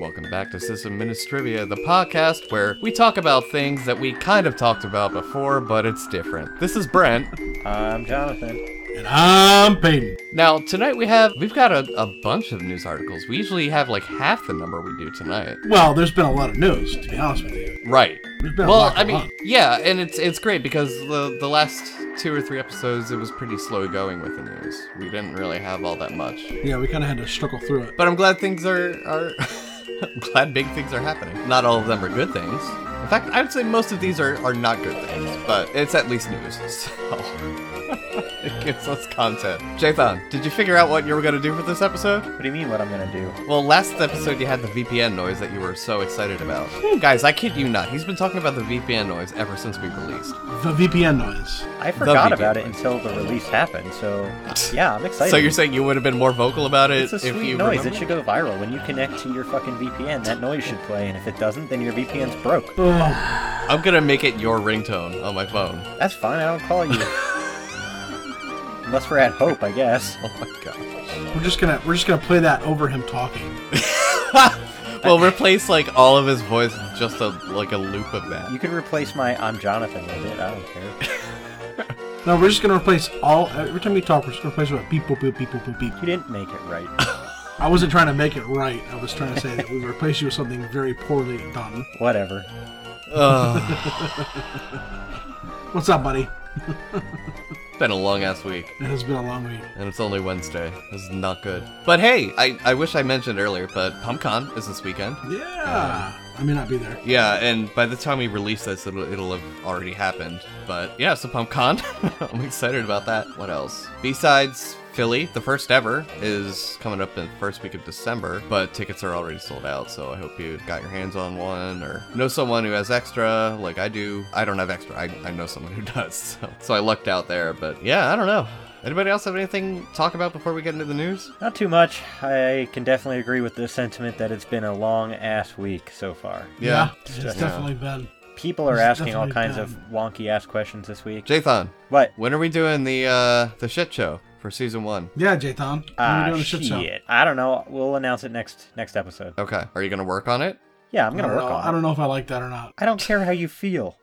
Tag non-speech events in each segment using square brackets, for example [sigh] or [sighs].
Welcome back to Sysadministrivia, the podcast where we talk about things that we kind of talked about before, but it's different. This is Brent. I'm Jonathan. And I'm Peyton. Now, tonight we have, we've got a, a bunch of news articles. We usually have like half the number we do tonight. Well, there's been a lot of news, to be honest with you. Right. There's been a Well, lot I mean, on. yeah, and it's it's great because the the last two or three episodes it was pretty slow going with the news. We didn't really have all that much. yeah, we kind of had to struggle through it. But I'm glad things are are [laughs] I'm [laughs] glad big things are happening. Not all of them are good things. In fact, I would say most of these are, are not good things, but it's at least news. [laughs] So it gives us content. Jathan, did you figure out what you were gonna do for this episode? What do you mean what I'm gonna do? Well, last episode you had the VPN noise that you were so excited about. Hmm. Guys, I kid you not. He's been talking about the VPN noise ever since we released. The VPN noise. I forgot VPN about it noise. until the release happened, so [laughs] yeah, I'm excited. So you're saying you would have been more vocal about it it's a if sweet you noise. remember? It should go viral. When you connect to your fucking VPN, that noise should play, and if it doesn't, then your VPN's broke. I'm gonna make it your ringtone on my phone. That's fine. I don't call you. [laughs] Unless we're at Hope, I guess. [laughs] Oh my god. we're just gonna we're just gonna play that over him talking. [laughs] We'll replace like all of his voice with just a like a loop of that. You can replace my I'm Jonathan with it. I don't care. [laughs] No, we're just gonna replace all every time we talk. We're just gonna replace it with beep boop boop beep boop boop beep. You didn't make it right. I wasn't trying to make it right. I was trying to say that we replace you with something very poorly done. Whatever. Ugh. What's up, buddy? It's been a long ass week, It has been a long week. and it's only Wednesday. This is not good. But hey, I, I wish I mentioned earlier, but PumpCon is this weekend. Yeah, I may not be there. Yeah, and by the time we release this, it'll, it'll have already happened. But yeah, so PumpCon. [laughs] I'm excited about that. What else? BSides Philly, the first ever, is coming up in the first week of December, but tickets are already sold out, so I hope you got your hands on one or know someone who has extra, like I do. I don't have extra, I, I know someone who [laughs] does, so, so I lucked out there, but yeah, I don't know. Anybody else have anything to talk about before we get into the news? Not too much. I can definitely agree with the sentiment that it's been a long ass week so far. Yeah. it's just- definitely been. People are It's asking all definitely kinds of wonky ass questions this week. Jathan, What? when are we doing the uh the shit show for season one? Yeah, Jathan. When are Ah, doing the shit show? I don't know. We'll announce it next next episode. Okay. Are you gonna work on it? Yeah, I'm I gonna don't, work know, on I it. don't know if I like that or not. I don't care how you feel.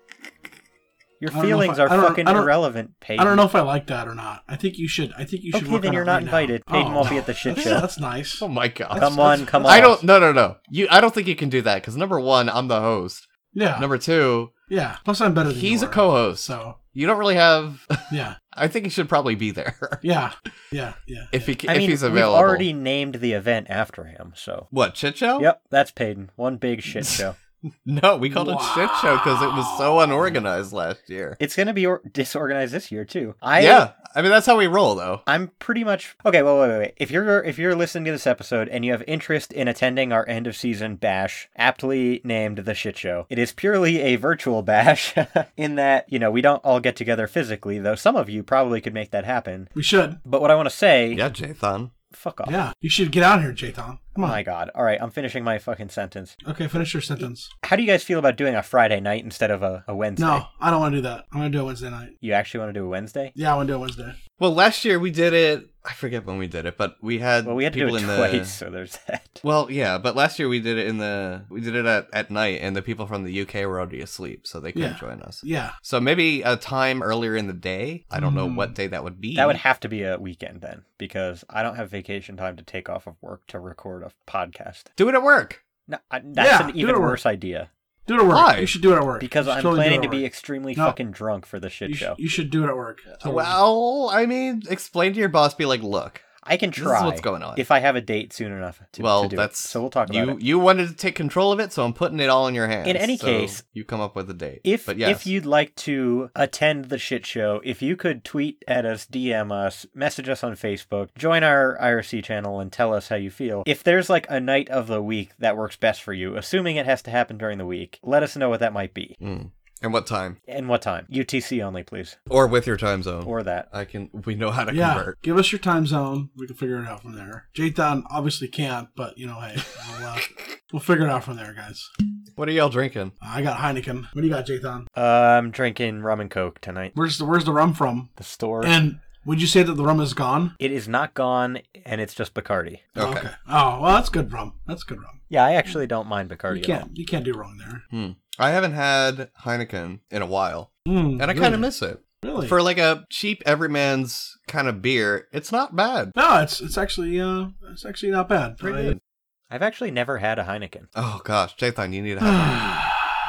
Your I don't know if feelings I- are I don't- fucking I don't- irrelevant, Peyton. I don't know if I like that or not. I think you should. I think you should. Okay, work then on you're it not right now. invited. Peyton Oh, won't be at the shit that's, show. That's nice. Oh my god. Come That's- on, come on. I don't. No, no, no. You. I don't think you can do that because number one, I'm the host. Yeah. Number two, yeah. Plus, I'm better than he's you a are, co-host. So You don't really have. yeah, [laughs] I think he should probably be there [laughs] yeah, yeah, yeah. if he I if mean, he's available, we've already named the event after him, so. What shit show? Yep, that's Peyton. One big shit [laughs] show. [laughs] No, we called it shit show because it was so unorganized last year. It's gonna be or- disorganized this year too. I yeah, I mean that's how we roll though. I'm pretty much okay. Well, wait, wait, wait. If you're if you're listening to this episode and you have interest in attending our end of season bash, aptly named the shit show, it is purely a virtual [laughs] bash. [laughs] in that you know we don't all get together physically, though some of you probably could make that happen. We should. But what I want to say, Yeah, Jathan. Fuck off. Yeah, you should get out here, Jathan. Come Oh on. my god. All right, I'm finishing my fucking sentence. Okay, finish your sentence. How do you guys feel about doing a Friday night instead of a, a Wednesday? No, I don't want to do that. I'm going to do it Wednesday night. You actually want to do a Wednesday? Yeah, I want to do it Wednesday. Well, last year we did it. I forget when we did it, but we had Well, we had to do people it in twice, the. so there's that. [laughs] Well, yeah, but last year we did it in the we did it at, at night, and the people from the UK were already asleep, so they couldn't Yeah. join us. Yeah. So maybe a time earlier in the day. I don't know Mm. what day that would be. That would have to be a weekend then, because I don't have vacation time to take off of work to record a podcast. do it at work. No, that's Yeah, an even it at work. worse idea Do it at work. Why? You should do it at work. because I'm totally planning to be extremely No. fucking drunk for the shit You, show. sh- you should do it at work. Totally. Well, I mean, explain to your boss. Be like, look, I can this is try what's going on. if I have a date soon enough to, well, to do that's it. So we'll talk about you. it. You wanted to take control of it, so I'm putting it all in your hands. In any So case, you come up with a date. If but yes, if you'd like to attend the shit show, if you could tweet at us, DM us, message us on Facebook, join our IRC channel, and tell us how you feel. If there's like a night of the week that works best for you, assuming it has to happen during the week, let us know what that might be Mm. And what time, and what time. UTC only, please, or with your time zone, or that. I can. We know how to Yeah, convert. give us your time zone. We can figure it out from there. Jathan obviously can't, but you know, hey, we'll, uh, [laughs] we'll figure it out from there, guys. What are y'all drinking? I got Heineken. What do you got, Jathan? Uh, I'm drinking rum and coke tonight. Where's the Where's the rum from? The store. And Would you say that the rum is gone? It is not gone, and it's just Bacardi. Okay. Oh, well, that's good rum. That's good rum. Yeah, I actually don't mind Bacardi You at all. can't. You can't do wrong there. Hmm. I haven't had Heineken in a while, Mm, and I kind really? of miss it. Really? For like a cheap everyman's kind of beer, it's not bad. no, it's it's actually uh it's actually not bad. Pretty I- good. I've actually never had a Heineken. Oh gosh, Jathan, you need to have. [sighs]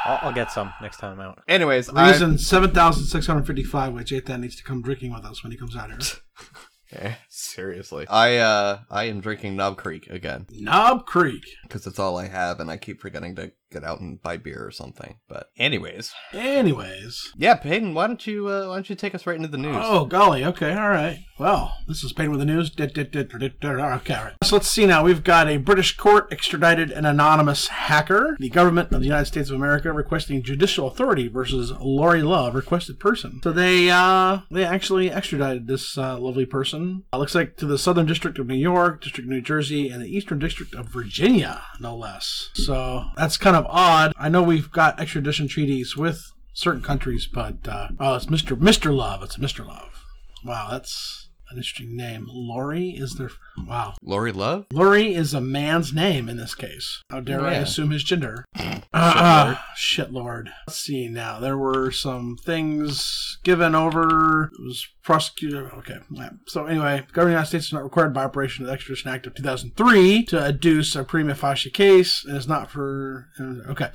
I'll, I'll get some next time I'm out. Anyways, I, Reason seven thousand six hundred fifty-five, which Ethan needs to come drinking with us when he comes out here. [laughs] Eh, seriously, I uh, I am drinking Knob Creek again Knob Creek. because it's all I have, and I keep forgetting to get out and buy beer or something. But anyways, Anyways. yeah, Peyton, why don't you uh, why don't you take us right into the news? Oh golly, okay, all right. Well, this is paid with the news. Okay, all right. So let's see now. We've got a British court extradited an anonymous hacker. The government of the United States of America requesting judicial authority versus Lauri Love, requested person. So they uh they actually extradited this uh, lovely person. Uh, looks like to the Southern District of New York, District of New Jersey, and the Eastern District of Virginia, no less. So that's kind of odd. I know we've got extradition treaties with certain countries, but uh, oh, it's Mr. Mr. Love. It's Mr. Love. Wow, that's an interesting name. Lauri is their wow. Lauri Love. Lauri is a man's name in this case. How dare I Yeah. assume his gender? Uh, shit, Lord. Let's see now. There were some things given over. It was prosecuted. Okay. yeah. So anyway, the government of the United States is not required by operation of the Extradition Act of 2003 to adduce a prima facie case, and it's not for. Okay.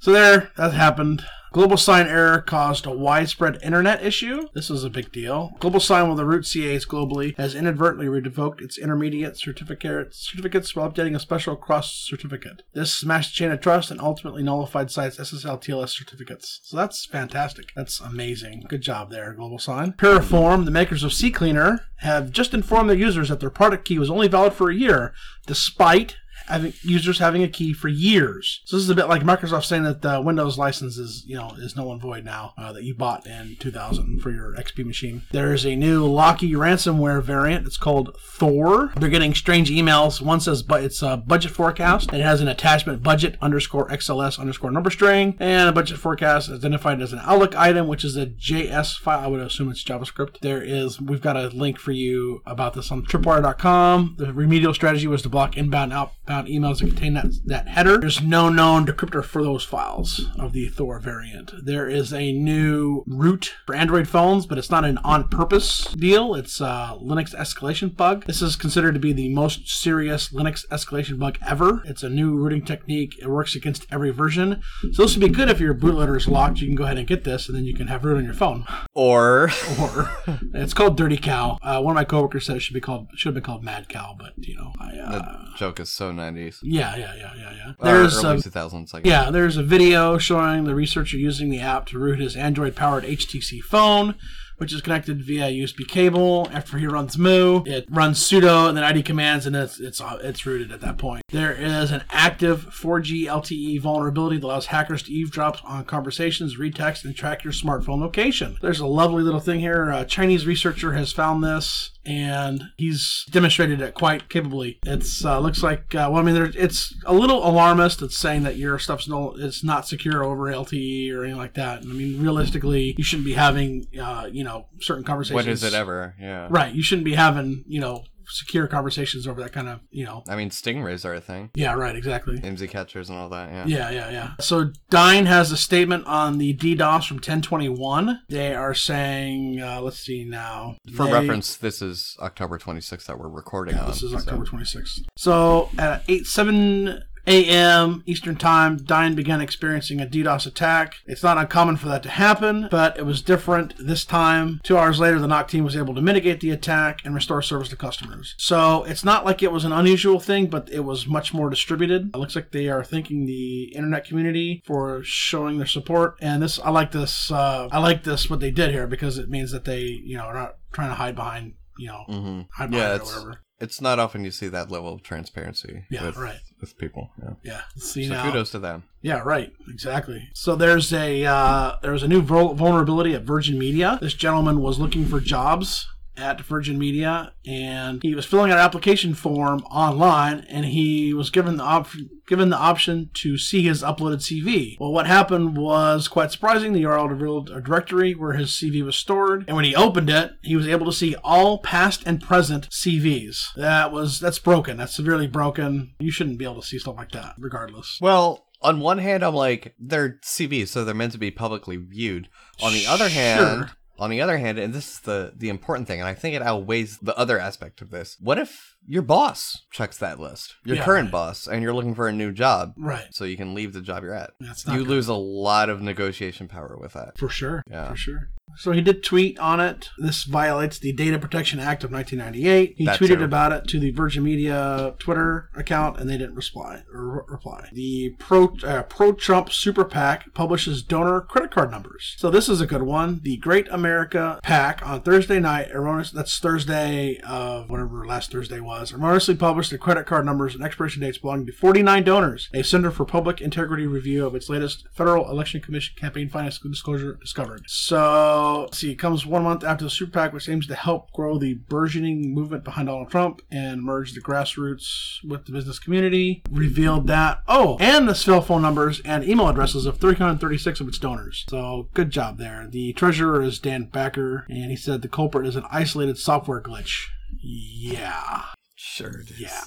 So there, that happened. GlobalSign error caused a widespread internet issue. This was a big deal. GlobalSign, of the root CAs globally, has inadvertently revoked its intermediate certificate certificates while updating a special cross certificate. This smashed the chain of trust and ultimately nullified sites SSL TLS certificates. So that's fantastic. That's amazing. Good job there, Global Sign. Piriform, the makers of CCleaner, have just informed their users that their product key was only valid for a year, despite having users having a key for years. So this is a bit like Microsoft saying that the Windows license is, you know, is null and void now uh, that you bought in 2000 for your XP machine. There is a new Locky ransomware variant. It's called Thor. They're getting strange emails. One says, but it's a budget forecast. It has an attachment budget underscore XLS underscore number string and a budget forecast identified as an Outlook item, which is a JS file. I would assume it's JavaScript. There is, we've got a link for you about this on tripwire.com. The remedial strategy was to block inbound, outbound emails that contain that, that header. There's no known decryptor for those files of the Thor variant. There is a new root for Android phones, but it's not an on purpose deal. It's a Linux escalation bug. This is considered to be the most serious Linux escalation bug ever. It's a new rooting technique. It works against every version. So this would be good if your bootloader is locked. You can go ahead and get this, and then you can have root on your phone. Or [laughs] Or it's called Dirty Cow. Uh, one of my coworkers said it should be called should have been called Mad Cow, but you know, I uh, the joke is so 90s. yeah, yeah, yeah, yeah, yeah. Or There's early a, 2000s. Like yeah, there's a video showing the researcher using the app to root his Android-powered HTC phone, which is connected via USB cable. After he runs moo, it runs sudo and then ID commands, and it's it's uh, it's rooted at that point. There is an active 4G LTE vulnerability that allows hackers to eavesdrop on conversations, read text, and track your smartphone location. There's a lovely little thing here. A Chinese researcher has found this and he's demonstrated it quite capably. It's uh, looks like uh, well, I mean, there, it's a little alarmist. It's saying that your stuff's no, it's not secure over LTE or anything like that. And I mean, realistically, you shouldn't be having uh, you know certain conversations. when is it ever? Yeah. Right, you shouldn't be having you know secure conversations over that kind of you know. I mean, stingrays are a thing. Yeah, right, exactly. IMSI catchers and all that. Yeah. Yeah, yeah, yeah. So Dyn has a statement on the DDoS from 1021. They are saying, uh, let's see now. For They- reference, this is October 26th that we're recording on. This is so- October 26th. So at 8 7 a.m. Eastern Time, Dyn began experiencing a DDoS attack. It's not uncommon for that to happen, but it was different this time. Two hours later, the NOC team was able to mitigate the attack and restore service to customers. So it's not like it was an unusual thing, but it was much more distributed. It looks like they are thanking the internet community for showing their support. And this, I like this. Uh, I like this what they did here because it means that they, you know, are not trying to hide behind, you know, Mhm. hide Yeah, behind it or it's whatever. it's not often you see that level of transparency. Yeah, with, right. With people. Yeah. Yeah. See So now. kudos to them. Yeah, right. Exactly. So there's a uh, there's a new vulnerability at Virgin Media. This gentleman was looking for jobs at Virgin Media, and he was filling out an application form online, and he was given the option given the option to see his uploaded CV. Well, what happened was quite surprising. The URL revealed a directory where his CV was stored, and when he opened it, he was able to see all past and present CVs. That was that's broken. That's severely broken. You shouldn't be able to see stuff like that, regardless. Well, on one hand, I'm like, they're CVs, so they're meant to be publicly viewed. On the other Sure. On the other hand, and this is the the important thing, and I think it outweighs the other aspect of this. What if your boss checks that list, your Yeah. current boss, and you're looking for a new job, Right. so you can leave the job you're at? That's not You good. lose a lot of negotiation power with that. For sure. Yeah. For sure. So he did tweet on it. This violates the Data Protection Act of 1998. He That tweeted too. about it to the Virgin Media Twitter account, and they didn't reply. Or reply. The pro uh, pro Trump Super PAC publishes donor credit card numbers. So this is a good one. The Great America PAC on Thursday night, erroneous. That's Thursday of whatever last Thursday was. Erroneously published the credit card numbers and expiration dates belonging to 49 donors. A Center for Public Integrity review of its latest Federal Election Commission campaign finance disclosure discovered. So, let's see, it comes one month after the Super PAC, which aims to help grow the burgeoning movement behind Donald Trump and merge the grassroots with the business community. Revealed that, oh, and the cell phone numbers and email addresses of 336 of its donors. So, good job there. The treasurer is Dan Backer, and he said the culprit is an isolated software glitch. Yeah. Sure it is. Yeah.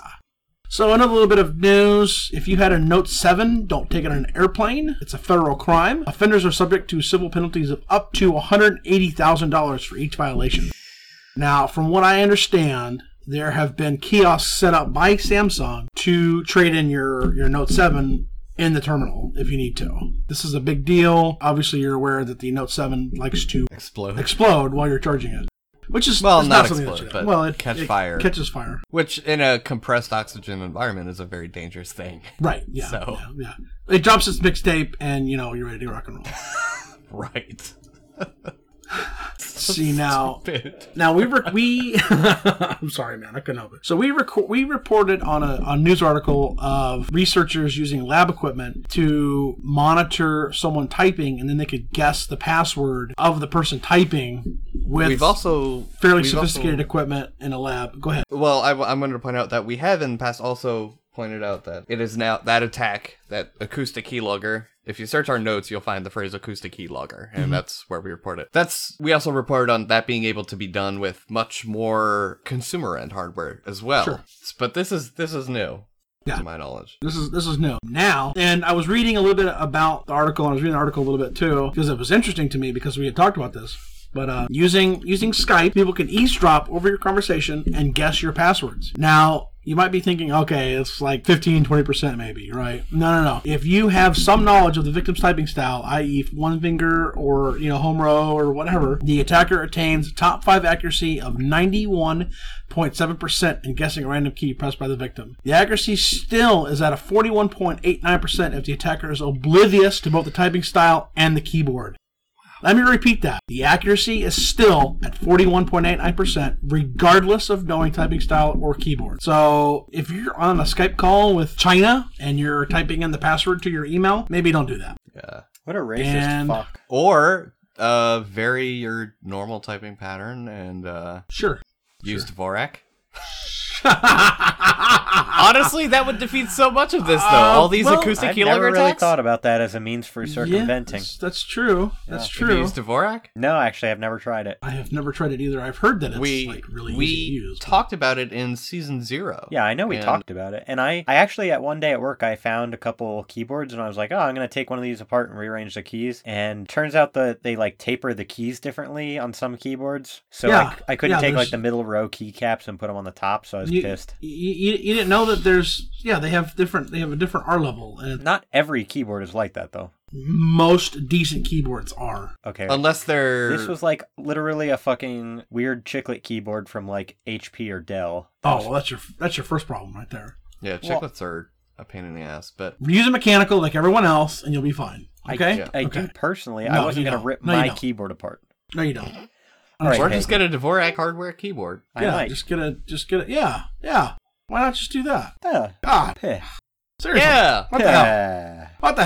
So another little bit of news. If you had a Note 7, don't take it on an airplane. It's a federal crime. Offenders are subject to civil penalties of up to $180,000 for each violation. Now, from what I understand, there have been kiosks set up by Samsung to trade in your, your Note 7 in the terminal if you need to. This is a big deal. Obviously, you're aware that the Note 7 likes to Explode. explode while you're charging it. Which is Well, not that explode, but well, it catch it fire. Catches fire. Which, in a compressed oxygen environment, is a very dangerous thing. Right. Yeah. So- yeah, yeah. It drops its mixtape, and you know you're ready to rock and roll. [laughs] Right. [laughs] See [laughs] now. Stupid. Now we rec- we [laughs] I'm sorry, man, I couldn't help it. So we rec- we reported on a, a news article of researchers using lab equipment to monitor someone typing, and then they could guess the password of the person typing with We've also fairly we've sophisticated also- equipment in a lab. Go ahead. well, I, am going to point out that we have in the past also pointed out that it is now that attack, that acoustic keylogger. If you search our notes, you'll find the phrase acoustic keylogger, and Mm-hmm. that's where we report it. That's we also reported on that being able to be done with much more consumer end hardware as well. Sure. But this is this is new, Yeah. to my knowledge. This is this is new now, and I was reading a little bit about the article. and I was reading the article a little bit too because it was interesting to me because we had talked about this. But uh, using using Skype, people can eavesdrop over your conversation and guess your passwords. Now you might be thinking, okay, it's like 15, 20% maybe, right? No, no, no. If you have some knowledge of the victim's typing style, i.e., one finger or you know home row or whatever, the attacker attains top five accuracy of 91.7% in guessing a random key pressed by the victim. The accuracy still is at a 41.89% if the attacker is oblivious to both the typing style and the keyboard. Let me repeat that. The accuracy is still at 41.89%, regardless of knowing typing style or keyboard. So if you're on a Skype call with China and you're typing in the password to your email, maybe don't do that. Yeah. What a racist And- fuck. Or uh, vary your normal typing pattern and uh, Sure. use Dvorak. [laughs] [laughs] Honestly, that would defeat so much of this, though. Uh, All these well, acoustic I've keylogger never really thought about that as a means for circumventing. Yes, that's true. That's Have you true. used Dvorak? No, actually, I've never tried it. I have never tried it either. I've heard that it's we like really we easy to use. We talked about it in season zero. Yeah, I know we And- talked about it, and I, I actually at one day at work I found a couple keyboards, and I was like, oh, I'm gonna take one of these apart and rearrange the keys. And turns out that they like taper the keys differently on some keyboards, so Yeah, I, c- I couldn't yeah, take like the middle row keycaps and put them on the top, so I was you, pissed. You, you, you didn't know that there's yeah they have different they have a different R level and Not every keyboard is like that though. most decent keyboards are. Okay. Unless they're this was like literally a fucking weird chiclet keyboard from like HP or Dell. Oh well, that's your that's your first problem right there. yeah, well- chiclets are a pain in the ass, but Use a mechanical like everyone else, and you'll be fine. Okay? Yeah. I okay. do personally. No, I wasn't gonna don't. rip No, my keyboard apart. No, you don't. All right, or hey, just get a Dvorak hardware keyboard. I yeah, might. just get a just get a yeah yeah. Why not just do that? Yeah. God, Heh. seriously. Yeah. What the hell? What the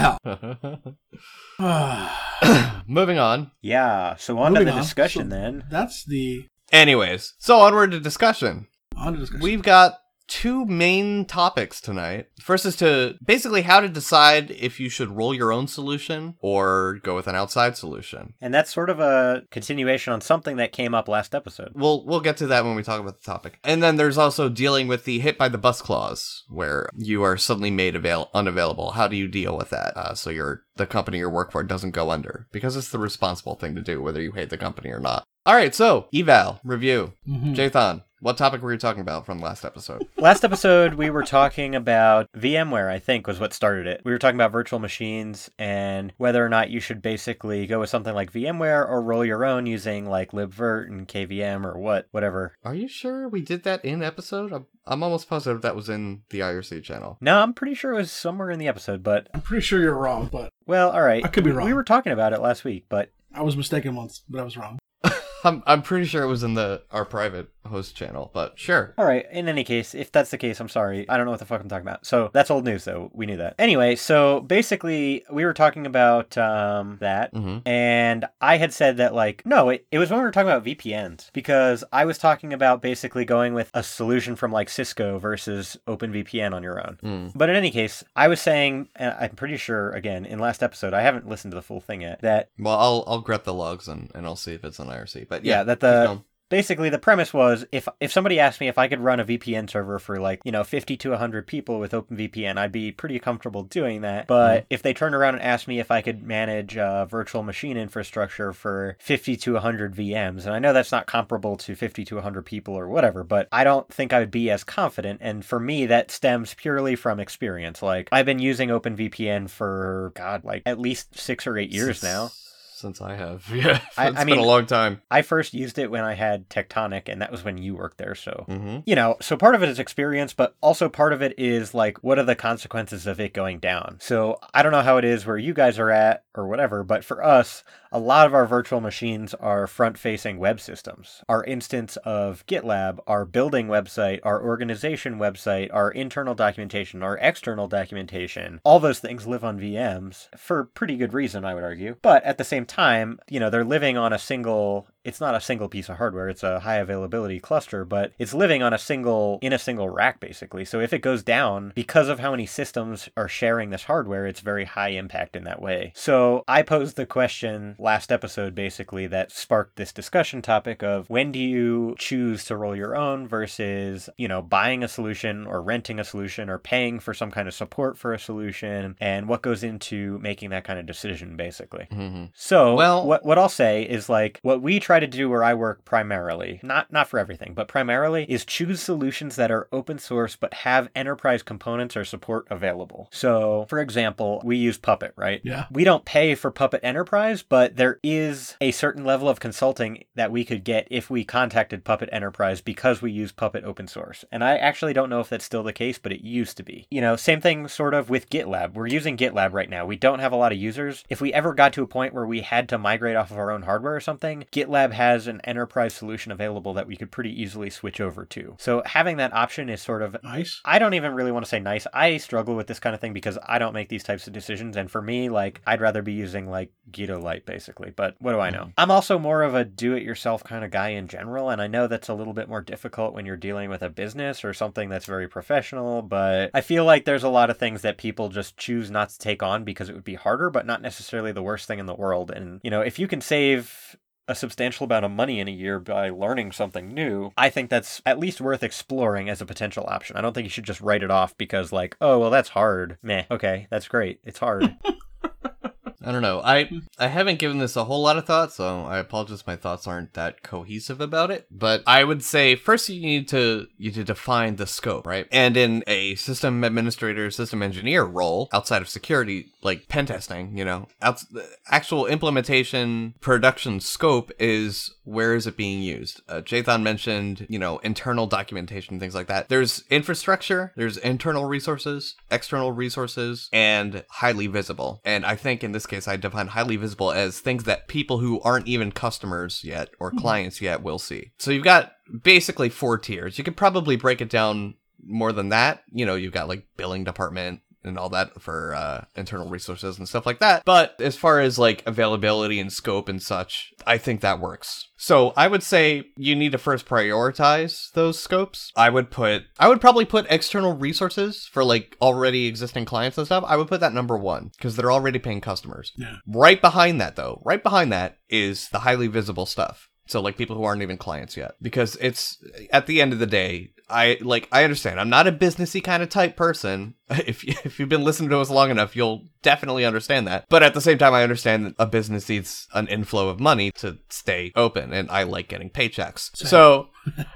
hell? [laughs] [sighs] Moving on. Yeah. So on to the on. discussion So then. That's the Anyways, so onward to discussion. On to discussion. We've got two main topics tonight. First is to basically how to decide if you should roll your own solution or go with an outside solution. And that's sort of a continuation on something that came up last episode. We'll we'll get to that when we talk about the topic. And then there's also dealing with the hit by the bus clause, where you are suddenly made avail- unavailable. How do you deal with that? Uh, so your the company you work for doesn't go under because it's the responsible thing to do, whether you hate the company or not. All right, so eval review. Mhm. Jathan, what topic were you talking about from last episode? [laughs] Last episode, we were talking about VMware, I think, was what started it. We were talking about virtual machines and whether or not you should basically go with something like VMware or roll your own using like libvirt and KVM or what, whatever. Are you sure we did that in episode? I'm, I'm almost positive that was in the IRC channel. No, I'm pretty sure it was somewhere in the episode, but I'm pretty sure you're wrong, but well, all right. I could be wrong. We were talking about it last week, but I was mistaken once, but I was wrong. [laughs] I'm, I'm pretty sure it was in the our private host channel, but sure. All right. In any case, if that's the case, I'm sorry. I don't know what the fuck I'm talking about. So that's old news, though. We knew that. Anyway, so basically, we were talking about um, that. Mm-hmm. And I had said that, like, no, it, it was when we were talking about VPNs because I was talking about basically going with a solution from like Cisco versus OpenVPN on your own. Mm. But in any case, I was saying, and I'm pretty sure, again, in last episode, I haven't listened to the full thing yet, that Well, I'll I'll grep the logs and, and I'll see if it's on IRC. But yeah, yeah, that the. Basically the premise was if if somebody asked me if I could run a VPN server for like you know 50 to 100 people with OpenVPN, I'd be pretty comfortable doing that. But if they turned around and asked me if I could manage uh, virtual machine infrastructure for 50 to 100 VMs, and I know that's not comparable to 50 to 100 people or whatever, but I don't think I would be as confident. And for me, that stems purely from experience. Like I've been using OpenVPN for God, like at least six or eight years now. Since I have, [laughs] yeah, I- it's I been a long time. I first used it when I had Tectonic, and that was when you worked there. So, Mm-hmm. you know, so part of it is experience, but also part of it is like, what are the consequences of it going down? So, I don't know how it is where you guys are at or whatever, but for us, a lot of our virtual machines are front facing web systems. Our instance of GitLab, our building website, our organization website, our internal documentation, our external documentation, all those things live on VMs for pretty good reason, I would argue. But at the same time, you know, they're living on a single it's not a single piece of hardware it's a high availability cluster but it's living on a single in a single rack basically. So if it goes down because of how many systems are sharing this hardware it's very high impact in that way. So i posed the question last episode basically that sparked this discussion topic of when do you choose to roll your own versus you know buying a solution or renting a solution or paying for some kind of support for a solution and what goes into making that kind of decision basically? Mm-hmm. so Well- what what I'll say is like what we try to do where I work primarily, not not for everything, but primarily is choose solutions that are open source but have enterprise components or support available. So, for example, we use Puppet, right? Yeah. We don't pay for Puppet Enterprise, but there is a certain level of consulting that we could get if we contacted Puppet Enterprise because we use Puppet open source. And I actually don't know if that's still the case, but it used to be. You know, same thing sort of with GitLab. We're using GitLab right now. We don't have a lot of users. If we ever got to a point where we had to migrate off of our own hardware or something, GitLab has an enterprise solution available that we could pretty easily switch over to. So having that option is sort of Nice. I don't even really want to say nice. I struggle with this kind of thing because I don't make these types of decisions. And for me, like, I'd rather be using like Gitolite basically. But what do I know? Mm-hmm. I'm also more of a do it yourself kind of guy in general. And I know that's a little bit more difficult when you're dealing with a business or something that's very professional. But I feel like there's a lot of things that people just choose not to take on because it would be harder, but not necessarily the worst thing in the world. And, you know, if you can save a substantial amount of money in a year by learning something new, I think that's at least worth exploring as a potential option. I don't think you should just write it off because, like, oh, well, that's hard. Meh. Okay, that's great. It's hard. [laughs] I don't know. I I haven't given this a whole lot of thought, so I apologize. My thoughts aren't that cohesive about it. But I would say first you need to you need to define the scope, right? And in a system administrator, system engineer role outside of security, like pen testing, you know, the actual implementation production scope is where is it being used? Uh, Jathan mentioned, you know, internal documentation, things like that. There's infrastructure, there's internal resources, external resources, and highly visible. And I think in this case, I define highly visible as things that people who aren't even customers yet or hmm. clients yet will see. So you've got basically four tiers. You could probably break it down more than that. You know, you've got like billing department, and all that for uh, internal resources and stuff like that. But as far as like availability and scope and such, I think that works. So I would say you need to first prioritize those scopes. I would put, I would probably put external resources for like already existing clients and stuff. I would put that number one because they're already paying customers. Yeah. Right behind that, though, right behind that is the highly visible stuff. So like people who aren't even clients yet, because it's at the end of the day, I like I understand. I'm not a businessy kind of type person. [laughs] If you, if you've been listening to us long enough, you'll definitely understand that. But at the same time, I understand that a business needs an inflow of money to stay open, and I like getting paychecks. So,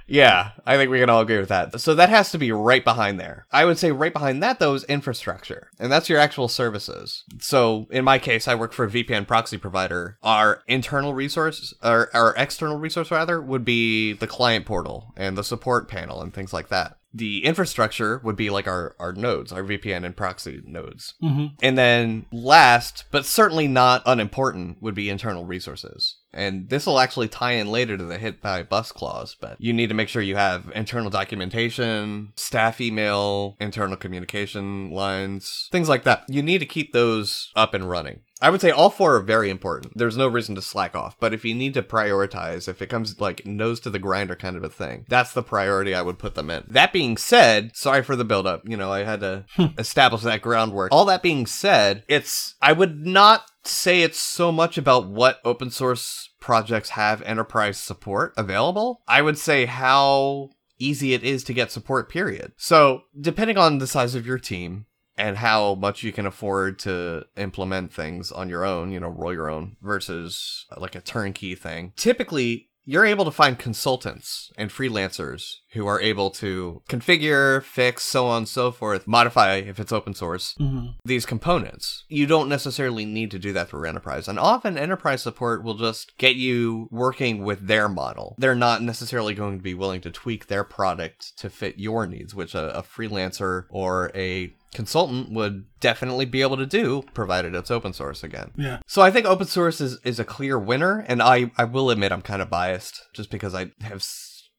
yeah, I think we can all agree with that. So that has to be right behind there. I would say right behind that though is infrastructure, and that's your actual services. So in my case, I work for a VPN proxy provider. Our internal resource, or our external resource rather, would be the client portal and the support panel and things like that the infrastructure would be like our, our nodes, our VPN and proxy nodes. Mm-hmm. And then last, but certainly not unimportant, would be internal resources. And this will actually tie in later to the hit by bus clause, but you need to make sure you have internal documentation, staff email, internal communication lines, things like that. You need to keep those up and running. I would say all four are very important. There's no reason to slack off. But if you need to prioritize, if it comes like nose to the grinder kind of a thing, that's the priority I would put them in. That being said, sorry for the buildup. You know, I had to hmm. establish that groundwork. All that being said, it's, I would not say it's so much about what open source projects have enterprise support available. I would say how easy it is to get support, period. So, depending on the size of your team, and how much you can afford to implement things on your own, you know, roll your own versus uh, like a turnkey thing. Typically, you're able to find consultants and freelancers who are able to configure, fix, so on and so forth, modify if it's open source Mm-hmm. these components. You don't necessarily need to do that through enterprise. And often enterprise support will just get you working with their model. They're not necessarily going to be willing to tweak their product to fit your needs, which a, a freelancer or a consultant would definitely be able to do provided it's open source again. Yeah. So I think open source is, is a clear winner and I, I will admit I'm kind of biased just because I have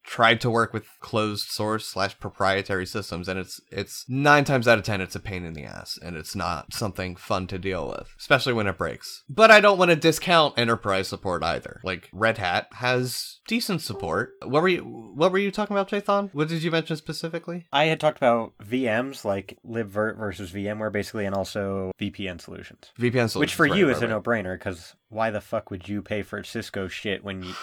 tried to work with closed source slash proprietary systems and it's it's nine times out of ten it's a pain in the ass and it's not something fun to deal with especially when it breaks. But i don't want to discount enterprise support either. Like red hat has decent support. What were you what were you talking about jathan what did you mention specifically? I had talked about VMs like libvirt versus VMware basically, and also VPN solutions. vpn solutions Which for right, you right, is a no-brainer because why the fuck would you pay for Cisco shit when you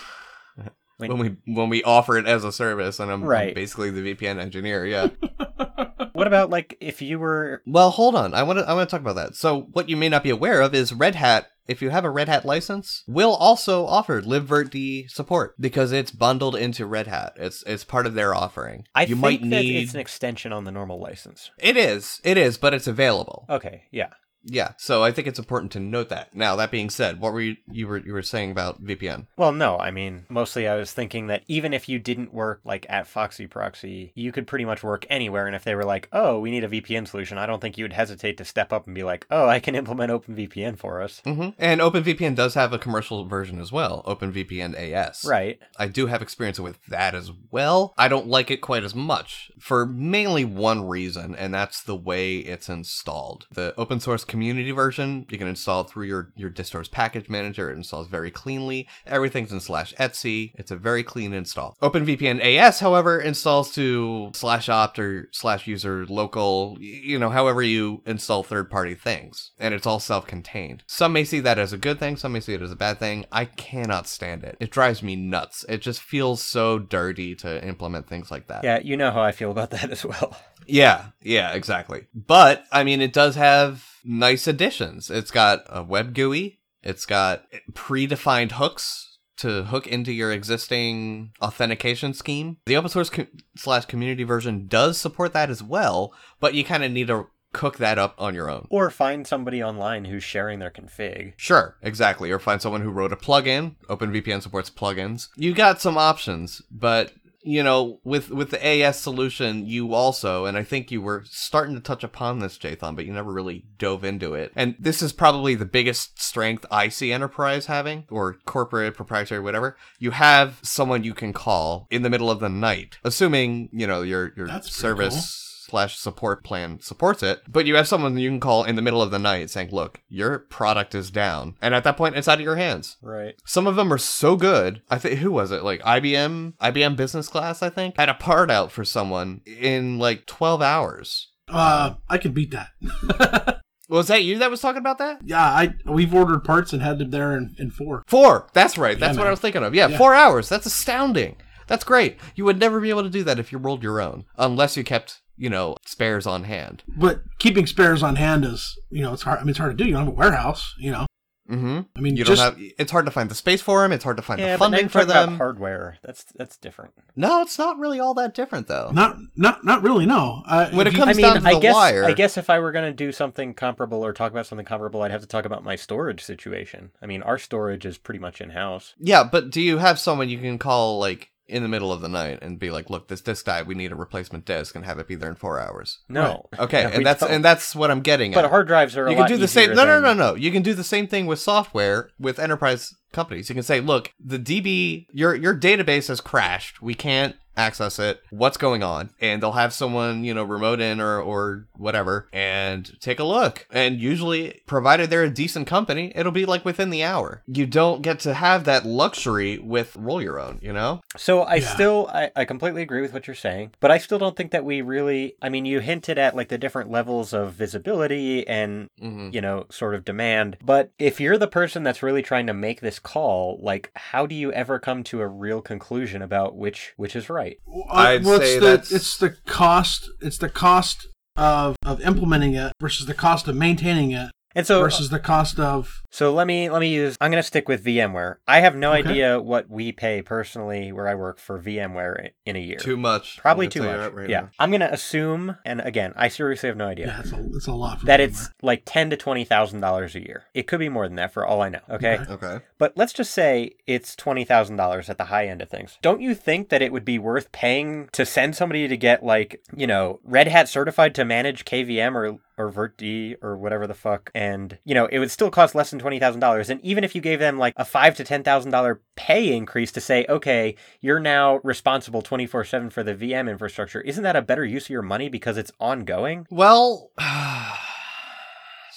when, when we [laughs] when we offer it as a service and I'm, I'm Right. basically the vpn engineer yeah [laughs] what about like if you were Well, hold on. I want to I want to talk about that. So, what you may not be aware of is Red Hat, if you have a Red Hat license, will also offer libvirt support because it's bundled into Red Hat. It's it's part of their offering. I you think might that need it's an extension on the normal license. It is. It is, but it's available. Okay, yeah. Yeah. So, I think it's important to note that. Now, that being said, what were you you were you were saying about VPN? Well, no, I mean, mostly I was thinking that even if you didn't work like at Foxy Proxy, you could pretty much work anywhere. And if they were like, oh, we need a VPN solution, I don't think you would hesitate to step up and be like, oh, I can implement OpenVPN for us. hmm And OpenVPN does have a commercial version as well, OpenVPN AS. Right. I do have experience with that as well. I don't like it quite as much for mainly one reason, and that's the way it's installed. The open source community version, you can install it through your, your distro's package manager. It installs very cleanly. Everything's in slash etc. It's a very clean install. OpenVPN AS, however, installs to slash opt or slash user local, you know, however you install third party things. And it's all self contained. Some may see that as a good thing, some may see it as a bad thing. I cannot stand it. It drives me nuts. It just feels so dirty to implement things like that. Yeah, you know how I feel about [laughs] that as well. Yeah, yeah, exactly. But I mean, it does have nice additions. It's got a web GUI. It's got predefined hooks to hook into your existing authentication scheme. The open source slash community version does support that as well, but you kind of need to cook that up on your own. Or find somebody online who's sharing their config. Sure, exactly. Or find someone who wrote a plugin. OpenVPN supports plugins. You got some options, but you know, with with the AS solution, you also, and I think you were starting to touch upon this, Jathan, but you never really dove into it. And this is probably the biggest strength I see enterprise having, or corporate, proprietary, whatever. You have someone you can call in the middle of the night, assuming you know your your That's service slash support plan supports it, but you have someone you can call in the middle of the night saying, "Look, your product is down," and at that point, it's out of your hands. Right. Some of them are so good. I think who was it? Like IBM, IBM Business Class, I think, had a part out for someone in like 12 hours. Uh, I can beat that. [laughs] Was that you that was talking about that? yeah, I we've ordered parts and had them there in, in four. Four. That's right. That's Yeah, what. I was thinking of. Yeah, Yeah. four hours. That's astounding. That's great. You would never be able to do that if you rolled your own, unless you kept, you know, spares on hand. But keeping spares on hand is, you know, it's hard. I mean, it's hard to do. You don't have a warehouse, you know. Mm-hmm. I mean, You just don't have. It's hard to find the space for them. It's hard to find Yeah, the funding for talking about them. hardware. That's that's different. No, it's not really all that different though. not, not, not really. No. Uh, When if it you- comes I down mean, to I the guess wire. I guess if I were gonna do something comparable or talk about something comparable, I'd have to talk about my storage situation. I mean, our storage is pretty much in house. Yeah, but do you have someone you can call like in the middle of the night and be like, "Look, this disk died. We need a replacement disk," and have it be there in four hours? No. [laughs] Okay, Yeah, and that's don't. and that's what I'm getting but at. hard drives are. A you can lot do the same. easier No, no, no, no. You can do the same thing with software with enterprise companies. You can say, "Look, the DB, your your database has crashed. We can't access it. What's going on?" And they'll have someone, you know, remote in or or whatever, and take a look. And usually, provided they're a decent company, it'll be like within the hour. You don't get to have that luxury with roll your own. You know? So I Yeah. still I, I completely agree with what you're saying, but I still don't think that we really I mean you hinted at like the different levels of visibility and hmm you know sort of demand, but if you're the person that's really trying to make this call, like how do you ever come to a real conclusion about which which is right? Uh, I'd well, say it's the, that's- it's the cost. It's the cost of of implementing it versus the cost of maintaining it And so versus the cost of. So let me let me use. I'm going to stick with VMware. I have no Okay. idea what we pay personally where I work for VMware in a year. Too much. Probably too much. right yeah, now. I'm going to assume, and again, I seriously have no idea. Yeah, it's a it's a lot. For That VMware. it's like ten to twenty thousand dollars a year. It could be more than that for all I know. Okay, Okay. Okay. but let's just say it's twenty thousand dollars at the high end of things. Don't you think that it would be worth paying to send somebody to get like you know Red Hat certified to manage KVM or or VertD or whatever the fuck, and you know it would still cost less than twenty thousand dollars. And even if you gave them like a five to ten thousand dollar pay increase to say, okay, you're now responsible twenty four seven for the VM infrastructure, isn't that a better use of your money because it's ongoing? Well, [sighs]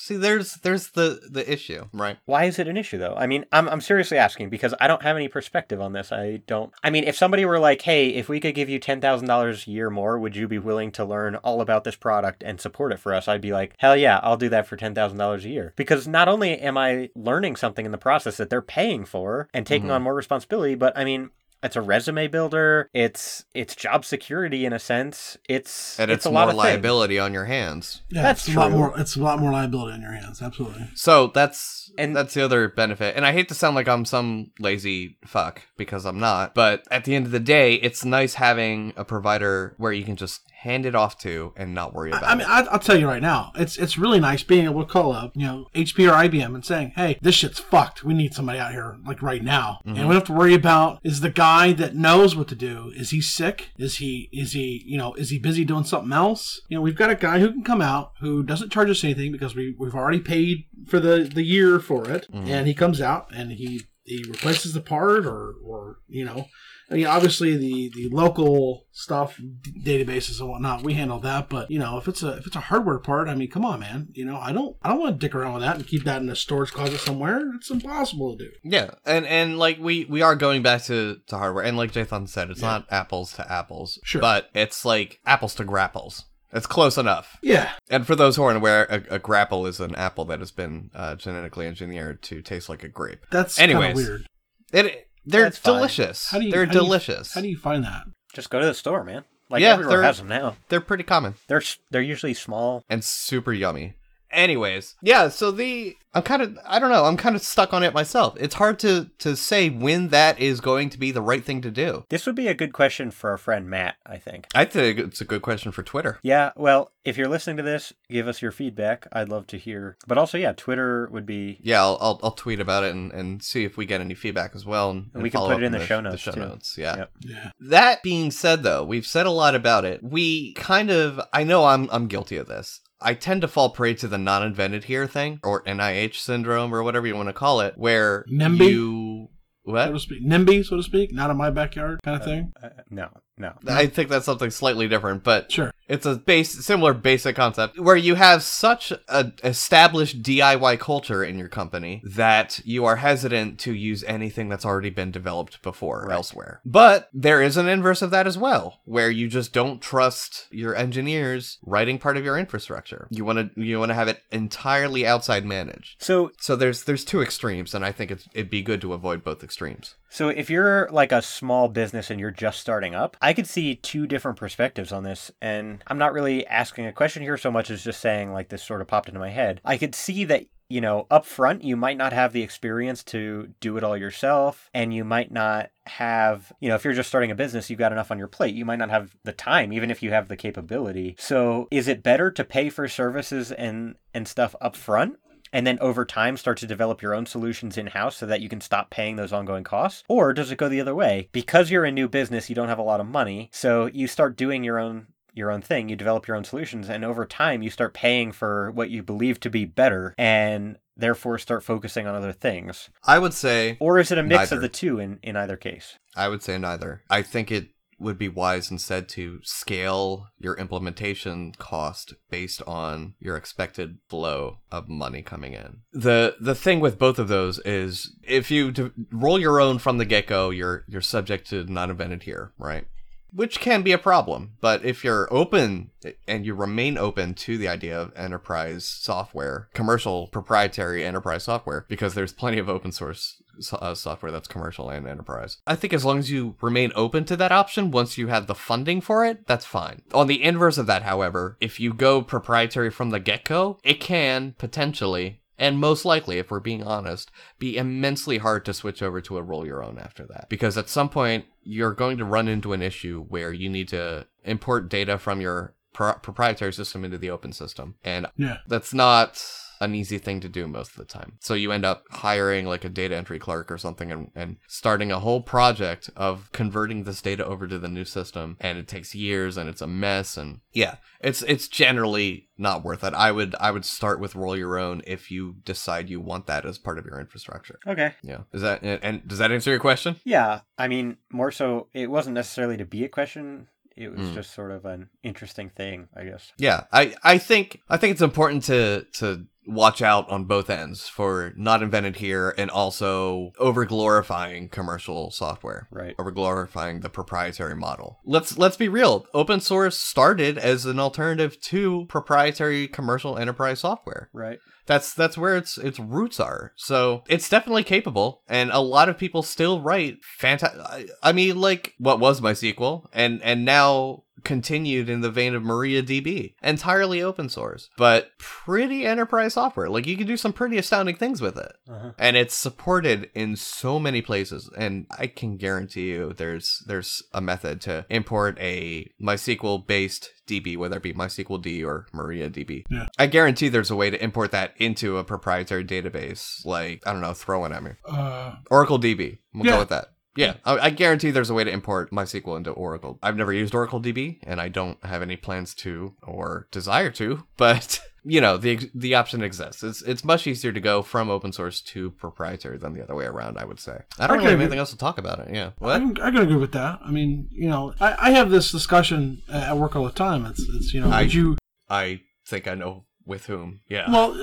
see, there's there's the the issue, right? Why is it an issue though? I mean, I'm I'm seriously asking because I don't have any perspective on this. I don't. I mean, if somebody were like, "Hey, if we could give you ten thousand dollars a year more, would you be willing to learn all about this product and support it for us?" I'd be like, "Hell yeah, I'll do that for ten thousand dollars a year." Because not only am I learning something in the process that they're paying for and taking Mhm. on more responsibility, but I mean. It's a resume builder. It's it's job security in a sense. It's And it's, a lot more of things. liability on your hands. Yeah, That's it's a lot more. It's a lot more liability on your hands. Absolutely. So that's And- that's the other benefit. And I hate to sound like I'm some lazy fuck because I'm not. But at the end of the day, it's nice having a provider where you can just hand it off to and not worry about I, I mean. I, I'll tell you right now, it's it's really nice being able to call up, you know, HP or IBM and saying, "Hey, this shit's fucked. We need somebody out here like right now." And mm-hmm. we don't have to worry about is the guy that knows what to do. Is he sick? Is he is he you know is he busy doing something else? You know, we've got a guy who can come out who doesn't charge us anything because we we've already paid for the the year for it, mm-hmm. and he comes out and he he replaces the part or or you know I mean, obviously the the local stuff, d- databases and whatnot, we handle that. But you know, if it's a if it's a hardware part, I mean, come on, man. You know, I don't I don't want to dick around with that and keep that in a storage closet somewhere. It's impossible to do. Yeah, and and like we we are going back to to hardware, and like Jathan said, it's Yeah. not apples to apples, Sure. but it's like apples to grapples. It's close enough. Yeah, And for those who aren't aware, a, a grapple is an apple that has been uh, genetically engineered to taste like a grape. that's kind of Anyways. weird. It they're That's fine. delicious. How do you? they're how do you- delicious. how do you find that? Just go to the store, man. Like Yeah, everywhere they're- has them now. they're pretty common. They're s- they're usually small. and super yummy. Anyways, yeah, so the I'm kind of I don't know, I'm kind of stuck on it myself. It's hard to to say when that is going to be the right thing to do. This would be a good question for our friend Matt, I think. I think it's a good question for Twitter. Yeah, well, if you're listening to this, give us your feedback. I'd love to hear. But also, yeah, Twitter would be. Yeah, I'll I'll, I'll tweet about it and, and see if we get any feedback as well. And, And we can put it in the show notes, the show too. notes, yeah. Yep. Yeah, That being said, though, we've said a lot about it. We kind of, I know I'm, I'm guilty of this. I tend to fall prey to the not invented here thing, or NIH syndrome, or whatever you want to call it, where NIMBY? you so what? to speak, NIMBY, so to speak, not in my backyard kind of thing. Uh, no, no. I think that's something slightly different, but Sure. It's a base similar basic concept where you have such a established DIY culture in your company that you are hesitant to use anything that's already been developed before elsewhere. But there is an inverse of that as well, where you just don't trust your engineers writing part of your infrastructure. You want to you want to have it entirely outside managed. So So there's there's two extremes, and I think it's, it'd be good to avoid both extremes. So if you're like a small business and you're just starting up, I could see two different perspectives on this. And I'm not really asking a question here so much as just saying like this sort of popped into my head. I could see that you know, up front, you might not have the experience to do it all yourself, and you might not have, you know, if you're just starting a business, you've got enough on your plate. You might not have the time, even if you have the capability. So, is it better to pay for services and and stuff up front? And then over time, start to develop your own solutions in house so that you can stop paying those ongoing costs? Or does it go the other way? Because you're a new business, you don't have a lot of money. So you start doing your own your own thing, you develop your own solutions, and over time you start paying for what you believe to be better and therefore start focusing on other things. I would say Or is it a mix Neither. of the two in, in either case? I would say neither. I think it would be wise instead to scale your implementation cost based on your expected flow of money coming in. The the thing with both of those is if you roll your own from the get-go, you're you're subject to not invented here, right? Which can be a problem, but if you're open and you remain open to the idea of enterprise software, commercial proprietary enterprise software, because there's plenty of open source so- uh, software that's commercial and enterprise. I think as long as you remain open to that option, once you have the funding for it, that's fine. On the inverse of that, however, if you go proprietary from the get go, it can potentially. And most likely, if we're being honest, be immensely hard to switch over to a roll your own after that. Because at some point, you're going to run into an issue where you need to import data from your pro- proprietary system into the open system. And Yeah. that's not an easy thing to do most of the time. So you end up hiring like a data entry clerk or something and, and starting a whole project of converting this data over to the new system and it takes years and it's a mess and yeah, it's it's generally not worth it. I would I would start with roll your own if you decide you want that as part of your infrastructure. Okay. Yeah. Is that and, and does that answer your question? Yeah. I mean, more so, it wasn't necessarily to be a question. It was Mm. just sort of an interesting thing, I guess. Yeah, I, I think I think it's important to to watch out on both ends for not invented here and also over glorifying commercial software. Right. Over glorifying the proprietary model. Let's let's be real. Open source started as an alternative to proprietary commercial enterprise software. Right. That's that's where its its roots are. So it's definitely capable, and a lot of people still write fantastic. I, I mean, like what was MySQL, and and now continued in the vein of MariaDB, entirely open source, but pretty enterprise software. Like you can do some pretty astounding things with it, Uh-huh. and it's supported in so many places. And I can guarantee you, there's there's a method to import a MySQL based DB, whether it be MySQL D or MariaDB. Yeah. I guarantee there's a way to import that into a proprietary database, like I don't know, throw one at me. Uh, Oracle DB. We'll Yeah. go with that. Yeah, I, I guarantee there's a way to import MySQL into Oracle. I've never used Oracle DB, and I don't have any plans to or desire to. [laughs] But you know, the the option exists. It's it's much easier to go from open source to proprietary than the other way around. I would say. I don't Okay, really have anything else to talk about it. Yeah. I What? can, I can agree with that. I mean, you know, I, I have this discussion at work all the time. It's, it's you know, I- would you? I think I know with whom. Yeah. Well,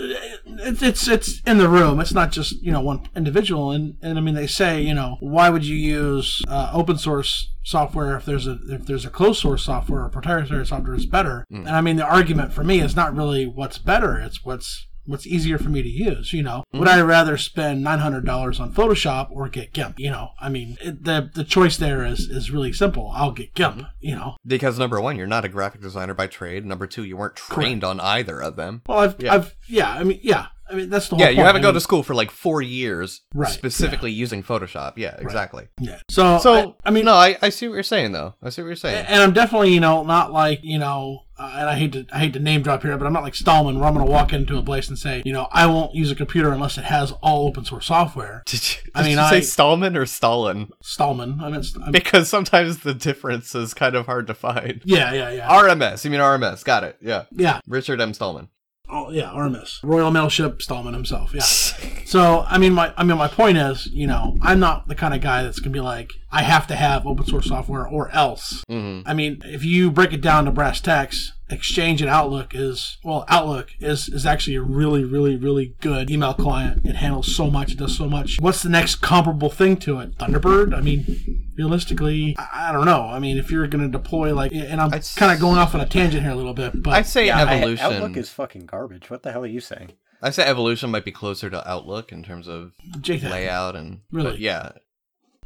it's it's it's in the room. It's not just you know one individual. And and I mean, they say you know, why would you use uh, open source software if there's a if there's a closed source software or proprietary software is better? And I mean, the argument for me is not really what's better. It's what's what's easier for me to use. You know, would mm-hmm. I rather spend nine hundred dollars on Photoshop or get GIMP? You know, I mean, it, the the choice there is is really simple. I'll get GIMP. Mm-hmm. You know, because number one, you're not a graphic designer by trade. Number two, you weren't trained on either of them. well, I've Yeah. I've yeah. I mean, yeah. I mean, that's the whole Yeah, you point. haven't I gone mean, to school for like four years Right, specifically using Photoshop. Yeah, exactly. Yeah. So, So I, I mean, no, I, I see what you're saying though. I see what you're saying. and I'm definitely, you know, not like, you know, uh, and I hate to, I hate to name drop here, but I'm not like Stallman, where I'm going to walk into a place and say, you know, I won't use a computer unless it has all open source software. Did you, I mean, you say Stallman or Stalin? Stallman, I mean, I'm- Because sometimes the difference is kind of hard to find. yeah, yeah, yeah, RMS, you mean RMS? Got it. Yeah, yeah, Richard M. Stallman. Oh, yeah, RMS, Royal Mail Ship Stallman himself, yeah. [laughs] So, I mean, my, I mean, my point is, you know, I'm not the kind of guy that's gonna be like, I have to have open source software or else. hmm I mean, if you break it down to brass tacks, Exchange and Outlook is well, Outlook is is actually a really, really, really good email client. It handles so much, it does so much. What's the next comparable thing to it? Thunderbird? I mean, realistically, I, I don't know. I mean, if you're going to deploy like, and I'm I'd kind of going off on a tangent here a little bit, but I'd say Yeah, I- evolution. Outlook is fucking garbage. What the hell are you saying? I say evolution might be closer to Outlook in terms of Jake, layout and Really? but yeah.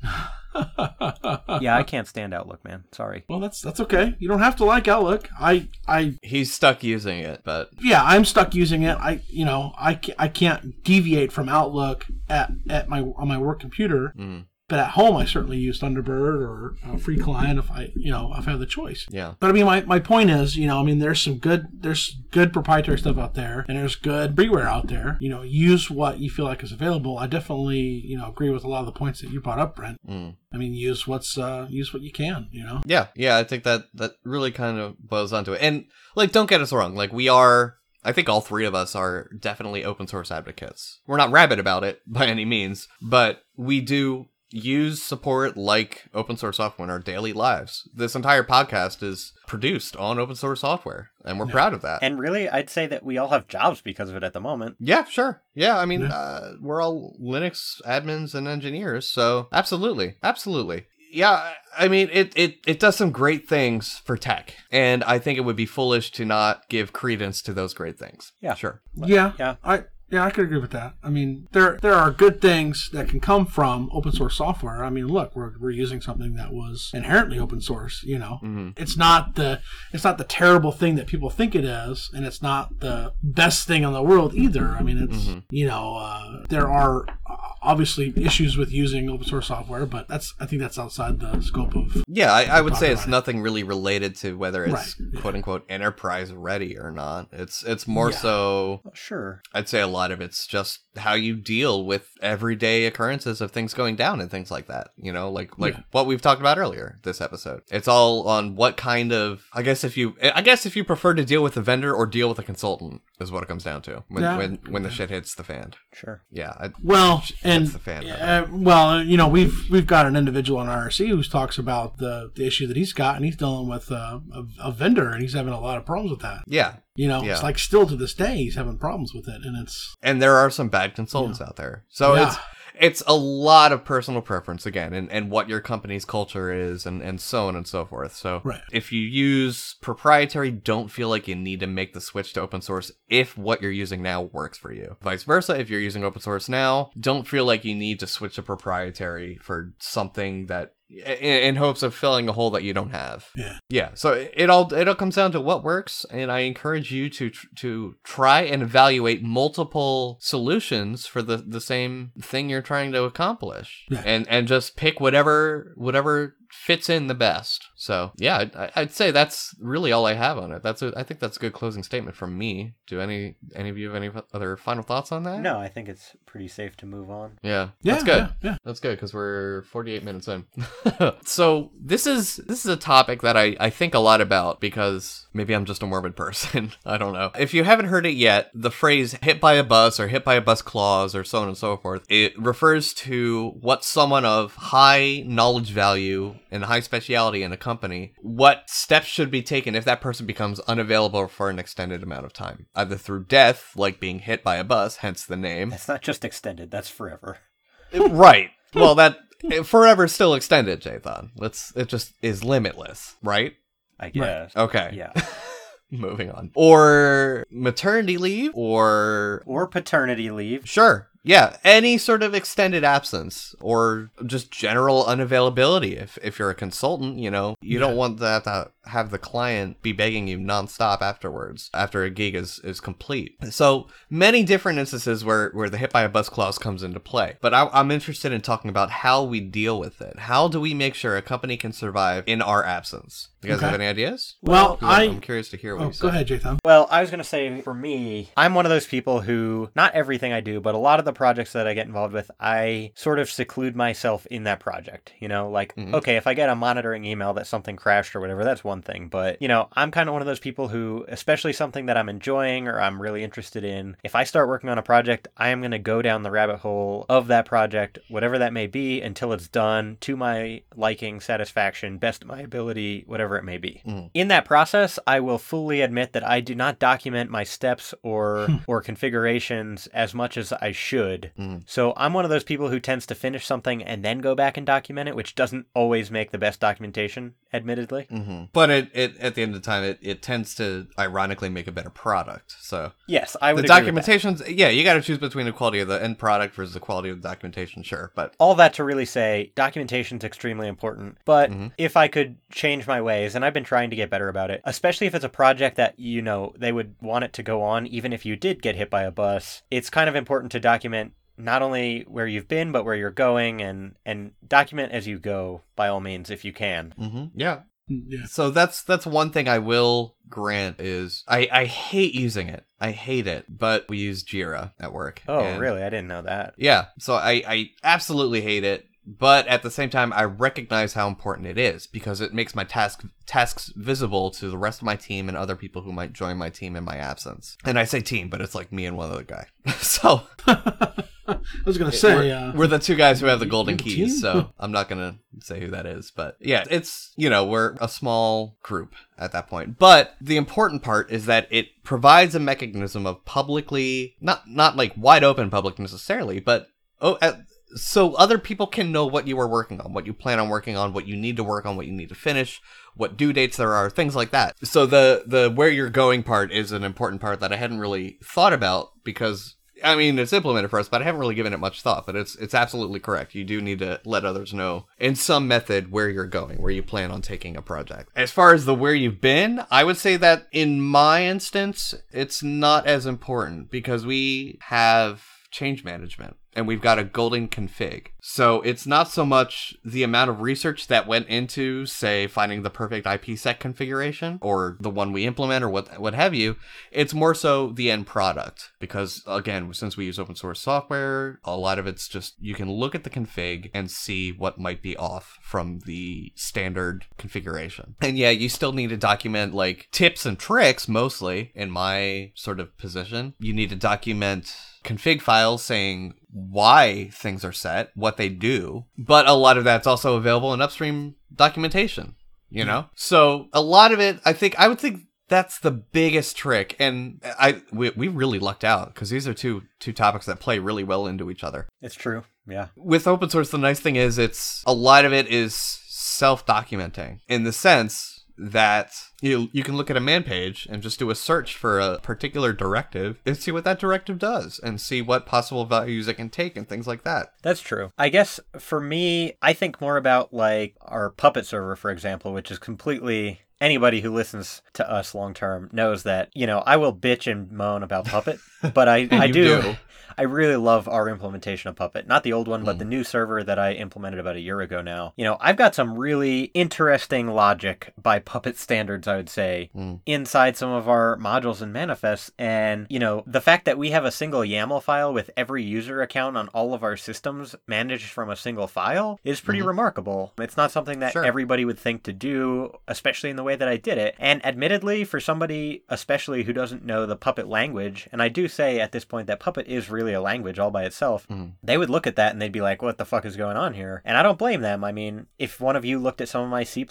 [sighs] [laughs] [laughs] Yeah, I can't stand Outlook, man. Sorry. well, that's that's okay. You don't have to like Outlook. I I He's stuck using it, but yeah, I'm stuck using it. I you know I, ca- I can't deviate from Outlook at at my on my work computer. mm, But at home, I certainly use Thunderbird or a free client if I you know if I have the choice. yeah. But I mean, my, my point is, you know, I mean, there's some good there's good proprietary stuff out there, and there's good freeware out there. You know, use what you feel like is available. I definitely you know agree with a lot of the points that you brought up, Brent. Mm. I mean, use what's uh use what you can. You know. Yeah, yeah, I think that that really kind of boils onto it. And like, don't get us wrong, like we are. I think all three of us are definitely open source advocates. We're not rabid about it by any means, but we do use support like open source software in our daily lives. This entire podcast is produced on open source software, and we're proud of that. And really, I'd say that we all have jobs because of it at the moment. Yeah, sure. Yeah, I mean, Yeah. uh, we're all Linux admins and engineers, so absolutely, absolutely. Yeah, I I mean, it, it, it does some great things for tech, and I think it would be foolish to not give credence to those great things. Yeah. Sure. Yeah, Yeah. I yeah, I could agree with that. I mean, there there are good things that can come from open source software. I mean, look, we're, we're using something that was inherently open source. You know, hmm it's not the it's not the terrible thing that people think it is, and it's not the best thing in the world either. I mean, it's Mhm. you know uh, there are uh, obviously issues with using open source software, but that's I think that's outside the scope of Yeah, I, I would say it's it. nothing really related to whether it's Right, quote unquote enterprise ready or not. It's it's more Yeah. so sure. I'd say a lot of it's just how you deal with everyday occurrences of things going down and things like that. You know, like like Yeah. what we've talked about earlier this episode. It's all on what kind of I guess if you I guess if you prefer to deal with a vendor or deal with a consultant is what it comes down to when Yeah. when when the shit hits the fan. Sure. Yeah, I, well and hits the fan. Uh, well, you know, we've we've got an individual on IRC who talks about the, the issue that he's got, and he's dealing with uh, a, a vendor, and he's having a lot of problems with that. yeah, You know, Yeah. it's like still to this day he's having problems with it, and it's and there are some bad consultants out there. So Yeah. it's it's a lot of personal preference again and, and what your company's culture is and, and so on and so forth. So Right. if you use proprietary, don't feel like you need to make the switch to open source if what you're using now works for you. Vice versa, if you're using open source now, don't feel like you need to switch to proprietary for something that in, in hopes of filling a hole that you don't have. Yeah. Yeah. So it it all it all comes down to what works, and I encourage you to to try and evaluate multiple solutions for the the same thing you're trying to accomplish, Yeah. and and just pick whatever whatever fits in the best. So yeah, I'd- I- I'd say that's really all I have on it. That's a, I think that's a good closing statement from me. Do any any of you have any other final thoughts on that? No, I think it's pretty safe to move on. Yeah, yeah, that's good. Yeah, yeah. That's good because we're 48 minutes in. [laughs] so this is this is a topic that I, I think a lot about because maybe I'm just a morbid person. [laughs] I don't know. If you haven't heard it yet, the phrase hit by a bus or hit by a bus clause or so on and so forth, it refers to what someone of high knowledge value and high speciality in a company, what steps should be taken if that person becomes unavailable for an extended amount of time, either through death, like being hit by a bus, hence the name, That's not just extended, that's forever. [laughs] right. Well, that eh, forever is still extended, Jathan. Let's. It just is limitless, right? I guess. Okay. Yeah. [laughs] Moving on. Or maternity leave, or Or paternity leave. sure, yeah, any sort of extended absence, or just general unavailability. If if you're a consultant, you know, you don't want that to have the client be begging you nonstop afterwards after a gig is is complete. So many different instances where where the hit by a bus clause comes into play. But I, I'm interested in talking about how we deal with it. How do we make sure a company can survive in our absence? You guys Okay. have any ideas? Well, I'm- I I'm curious to hear what oh, you say. go ahead, Jathan. Well, I was going to say for me, I'm one of those people who, not everything I do, but a lot of the projects that I get involved with, I sort of seclude myself in that project. You know, like, Mhm. okay, if I get a monitoring email that something crashed or whatever, that's one one thing, but you know, I'm kind of one of those people who, especially something that I'm enjoying or I'm really interested in, if I start working on a project, I am going to go down the rabbit hole of that project, whatever that may be, until it's done to my liking, satisfaction, best of my ability, whatever it may be. Mm. In that process, I will fully admit that I do not document my steps or or configurations as much as I should. Mm. So I'm one of those people who tends to finish something and then go back and document it, which doesn't always make the best documentation, admittedly. hmm But it, it at the end of the time, it, it tends to ironically make a better product. So Yes, I the would with documentations, yeah, you got to choose between the quality of the end product versus the quality of the documentation, sure. But all that to really say documentation is extremely important but Mhm. if i could change my ways and i've been trying to get better about it especially if it's a project that you know they would want it to go on even if you did get hit by a bus it's kind of important to document not only where you've been but where you're going and and document as you go by all means if you can hmm yeah, Yeah. So that's that's one thing I will grant is I I hate using it. I hate it, but we use Jira at work. oh and- really i didn't know that Yeah. So I I absolutely hate it, but at the same time I recognize how important it is because it makes my task tasks visible to the rest of my team and other people who might join my team in my absence. And I say team, but it's like me and one other guy. [laughs] so [laughs] [laughs] I was gonna say, we're, uh, we're the two guys who have the golden you have a keys, team? so I'm not gonna say who that is, but yeah, it's you know we're a small group at that point. But the important part is that it provides a mechanism of publicly not not like wide open public necessarily, but oh. At, so other people can know what you are working on, what you plan on working on, what you need to work on, what you need to finish, what due dates there are, things like that. So the the where you're going part is an important part that I hadn't really thought about because I mean it's implemented for us, but I haven't really given it much thought. But it's it's absolutely correct. You do need to let others know in some method where you're going, where you plan on taking a project. As far as the where you've been, I would say that in my instance, it's not as important because we have change management and we've got a golden config. So it's not so much the amount of research that went into, say, finding the perfect IPsec configuration or the one we implement or what what have you. It's more so the end product because again, since we use open source software, a lot of it's just you can look at the config and see what might be off from the standard configuration. And yeah, you still need to document like tips and tricks mostly in my sort of position. You need to document config files saying why things are set, what they do, but a lot of that's also available in upstream documentation, you know? So a lot of it, I think, I would think that's the biggest trick. And I, we, we really lucked out because these are two, two topics that play really well into each other. it's true yeah With open source, the nice thing is it's a lot of it is self documenting in the sense that you you can look at a man page and just do a search for a particular directive and see what that directive does and see what possible values it can take and things like that. That's true. I guess for me, I think more about like our Puppet server, for example, which is completely. Anybody who listens to us long term knows that, you know, I will bitch and moan about Puppet, [laughs] but I, I do, do. I really love our implementation of Puppet. Not the old one, but Mm. the new server that I implemented about a year ago now. You know, I've got some really interesting logic by Puppet standards, I would say, Mm. inside some of our modules and manifests. And, you know, the fact that we have a single YAML file with every user account on all of our systems managed from a single file is pretty Mhm. remarkable. It's not something that Sure. everybody would think to do, especially in the way that I did it. And admittedly, for somebody, especially who doesn't know the Puppet language, and I do say at this point that Puppet is really a language all by itself, Mhm. they would look at that and they'd be like, what the fuck is going on here? And I don't blame them. I mean, if one of you looked at some of my C,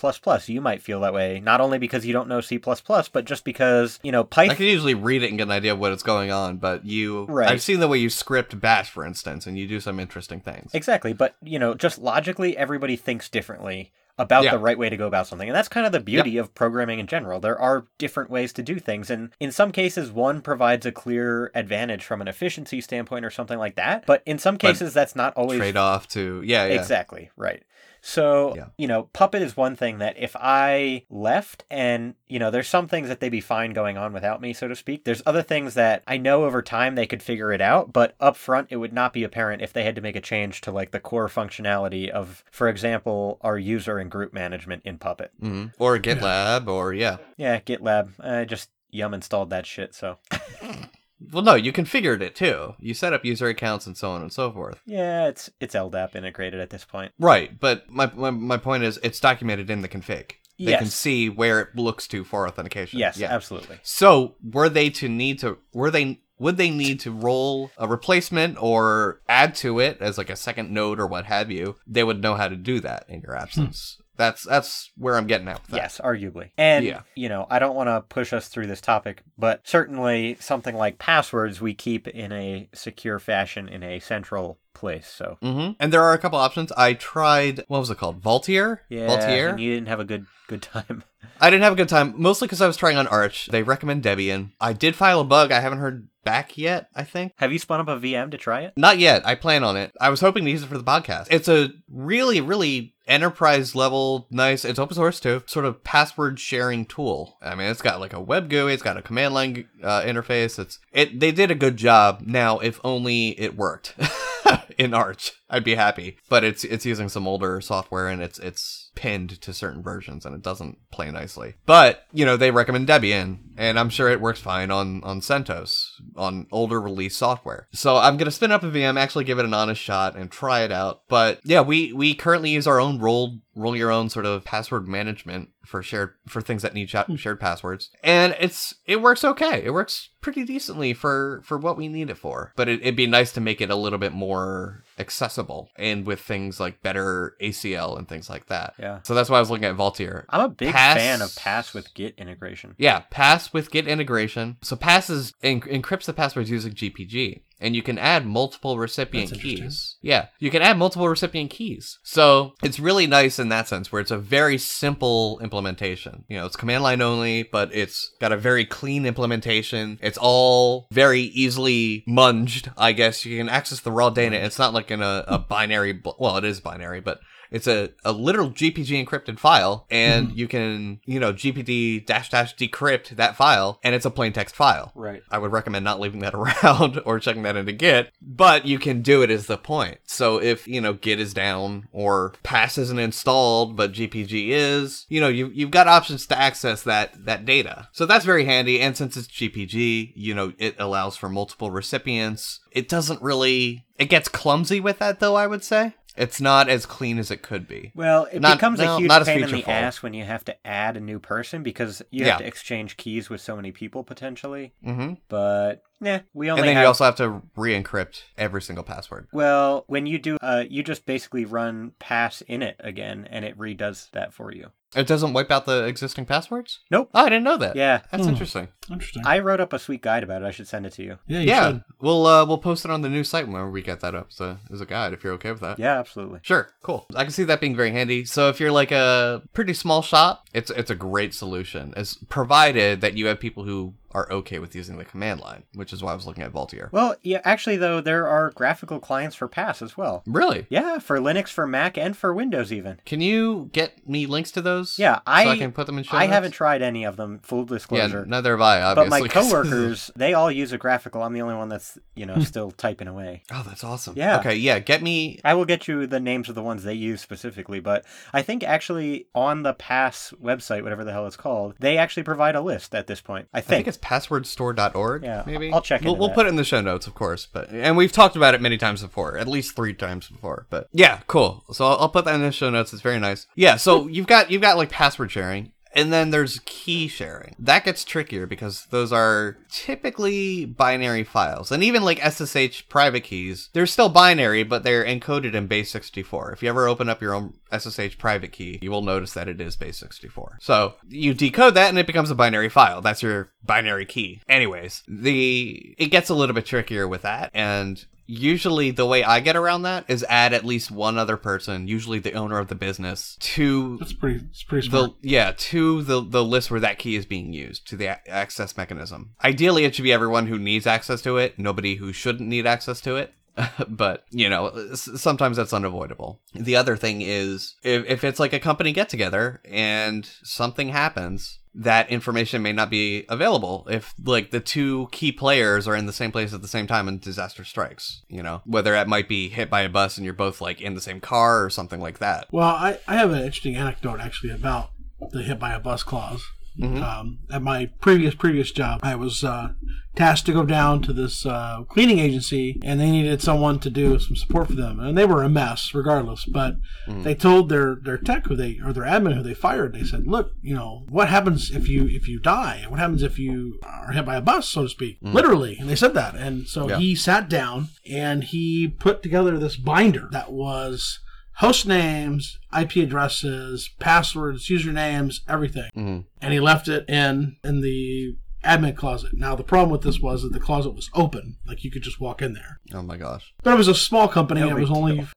you might feel that way. Not only because you don't know C, but just because, you know, Python. I can usually read it and get an idea of what is going on, but you Right. I've seen the way you script bash for instance and you do some interesting things. Exactly. But, you know, just logically, everybody thinks differently about Yeah. the right way to go about something. And that's kind of the beauty of programming in general. There are different ways to do things. And in some cases, one provides a clear advantage from an efficiency standpoint or something like that. But in some But cases, that's not always Trade off to yeah, yeah. Exactly, right. So, Yeah. you know, Puppet is one thing that if I left and, you know, there's some things that they'd be fine going on without me, so to speak. There's other things that I know over time they could figure it out, but up front it would not be apparent if they had to make a change to like the core functionality of, for example, our user and group management in Puppet. Mhm. Or GitLab or yeah. Yeah, GitLab. I just yum installed that shit, so. [laughs] Well, no, you configured it too. You set up user accounts and so on and so forth. Yeah, it's it's LDAP integrated at this point. Right, but my, my my point is it's documented in the config. They can see where it looks to for authentication. Yes, Yeah. absolutely. So were they to need to were they would they need to roll a replacement or add to it as like a second node or what have you? They would know how to do that in your hmm. absence. That's that's where I'm getting at with that. Yes, arguably. And, Yeah. you know, I don't want to push us through this topic, but certainly something like passwords we keep in a secure fashion in a central place. So, hmm And there are a couple options. I tried. What was it called? Vaultier. yeah, Vaultier. and you didn't have a good good [laughs] time. I didn't have a good time, mostly because I was trying on Arch. They recommend Debian. I did file a bug. I haven't heard back yet. I think. have you spun up a VM to try it? Not yet. I plan on it. I was hoping to use it for the podcast. It's a really, really enterprise level, nice. It's open source too. Sort of password sharing tool. I mean, it's got like a web GUI. It's got a command line uh, interface. It's it. They did a good job. Now, if only it worked [laughs] in Arch, I'd be happy. But it's it's using some older software and it's it's pinned to certain versions and it doesn't play nicely. But you know, they recommend Debian, and I'm sure it works fine on on CentOS on older release software. So I'm gonna spin up a VM, actually give it an honest shot, and try it out. But yeah, we we currently use our own roll roll your own sort of password management for shared for things that need sha- hmm. shared passwords, and it's it works okay. It works pretty decently for for what we need it for. But it, it'd be nice to make it a little bit more accessible and with things like better ACL and things like that. Yeah. So that's why I was looking at Vaultier. I'm a big Pass- fan of Pass with Git integration. Yeah, Pass with Git integration. So Pass is en- encrypts the passwords using GPG, and you can add multiple recipient keys. Yeah, you can add multiple recipient keys. So it's really nice in that sense, where it's a very simple implementation. You know, it's command line only, but it's got a very clean implementation. It's all very easily munged. I guess you can access the raw data. It's not like in a, a binary. bl- Well, it is binary, but it's a, a literal GPG encrypted file, and mhm. you can, you know, GPG dash dash decrypt that file, and it's a plain text file. Right. I would recommend not leaving that [laughs] around or checking that into Git, but you can do it is the point. So if, you know, Git is down or pass isn't installed, but GPG is, you know, you, you've got options to access that, that data. So that's very handy. And since it's GPG, you know, it allows for multiple recipients. It doesn't really, it gets clumsy with that though, I would say. It's not as clean as it could be. Well, it Not- becomes no, a huge not pain in the featureful. ass when you have to add a new person because you Yeah. have to exchange keys with so many people potentially. hmm But yeah, we only And then have. you also have to re-encrypt every single password. Well, when you do, uh, you just basically run pass init again, and it redoes that for you. It doesn't wipe out the existing passwords? Nope. Oh, I didn't know that. Yeah, That's Hmm. interesting. Interesting. I wrote up a sweet guide about it. I should send it to you. yeah, you yeah, should. we'll uh, we'll post it on the new site whenever we get that up So a, as a guide if you're okay with that. Yeah, absolutely. Sure, cool. I can see that being very handy. So if you're like a pretty small shop, it's it's a great solution, as provided that you have people who are okay with using the command line, which is why I was looking at Vaultier. Well, yeah, actually, though, there are graphical clients for Pass as well. Really? Yeah, for Linux, for Mac, and for Windows even. Can you get me links to those? Yeah, I, so I I can put them in show I notes? haven't tried any of them. Full disclosure. Yeah, neither have I. obviously. but my [laughs] coworkers, they all use a graphical. I'm the only one that's you know [laughs] still typing away. oh, that's awesome. Yeah. Okay. Yeah. Get me. I will get you the names of the ones they use specifically, but I think actually on the Pass website, whatever the hell it's called, they actually provide a list at this point. I I think think. it's passwordstore.org. Yeah, maybe. I'll check We'll, we'll put it in the show notes, of course. But and we've talked about it many times before, at least three times before. But yeah, cool. So I'll, I'll put that in the show notes. It's very nice. Yeah. So [laughs] you've got you've got like password sharing. And then there's key sharing. That gets trickier because those are typically binary files. And even like SSH private keys, they're still binary, but they're encoded in base 64. If you ever open up your own SSH private key, you will notice that it is base 64. So you decode that and it becomes a binary file. That's your binary key. Anyways, the it gets a little bit trickier with that and Usually, the way I get around that is add at least one other person, usually the owner of the business, to That's pretty. It's pretty smart. the yeah to the the list where that key is being used to the a- access mechanism. Ideally, it should be everyone who needs access to it, nobody who shouldn't need access to it. [laughs] but you know, sometimes that's unavoidable. The other thing is if if it's like a company get together and something happens. That information may not be available if, like, the two key players are in the same place at the same time and disaster strikes. You know, whether it might be hit by a bus and you're both like in the same car or something like that. Well, I, I have an interesting anecdote actually about the hit by a bus clause. Mhm. Um, at my previous previous job, I was uh, tasked to go down to this uh, cleaning agency, and they needed someone to do some support for them, and they were a mess regardless. But Mhm. they told their their tech who they or their admin who they fired, they said, "Look, you know what happens if you if you die? What happens if you are hit by a bus, so to speak, literally?" And they said that, and so Yeah. he sat down and he put together this binder that was host names, IP addresses, passwords, usernames, everything. Mhm. And he left it in in the admin closet. Now the problem with this was that the closet was open, like you could just walk in there. Oh my gosh. But it was a small company. No it was only deal.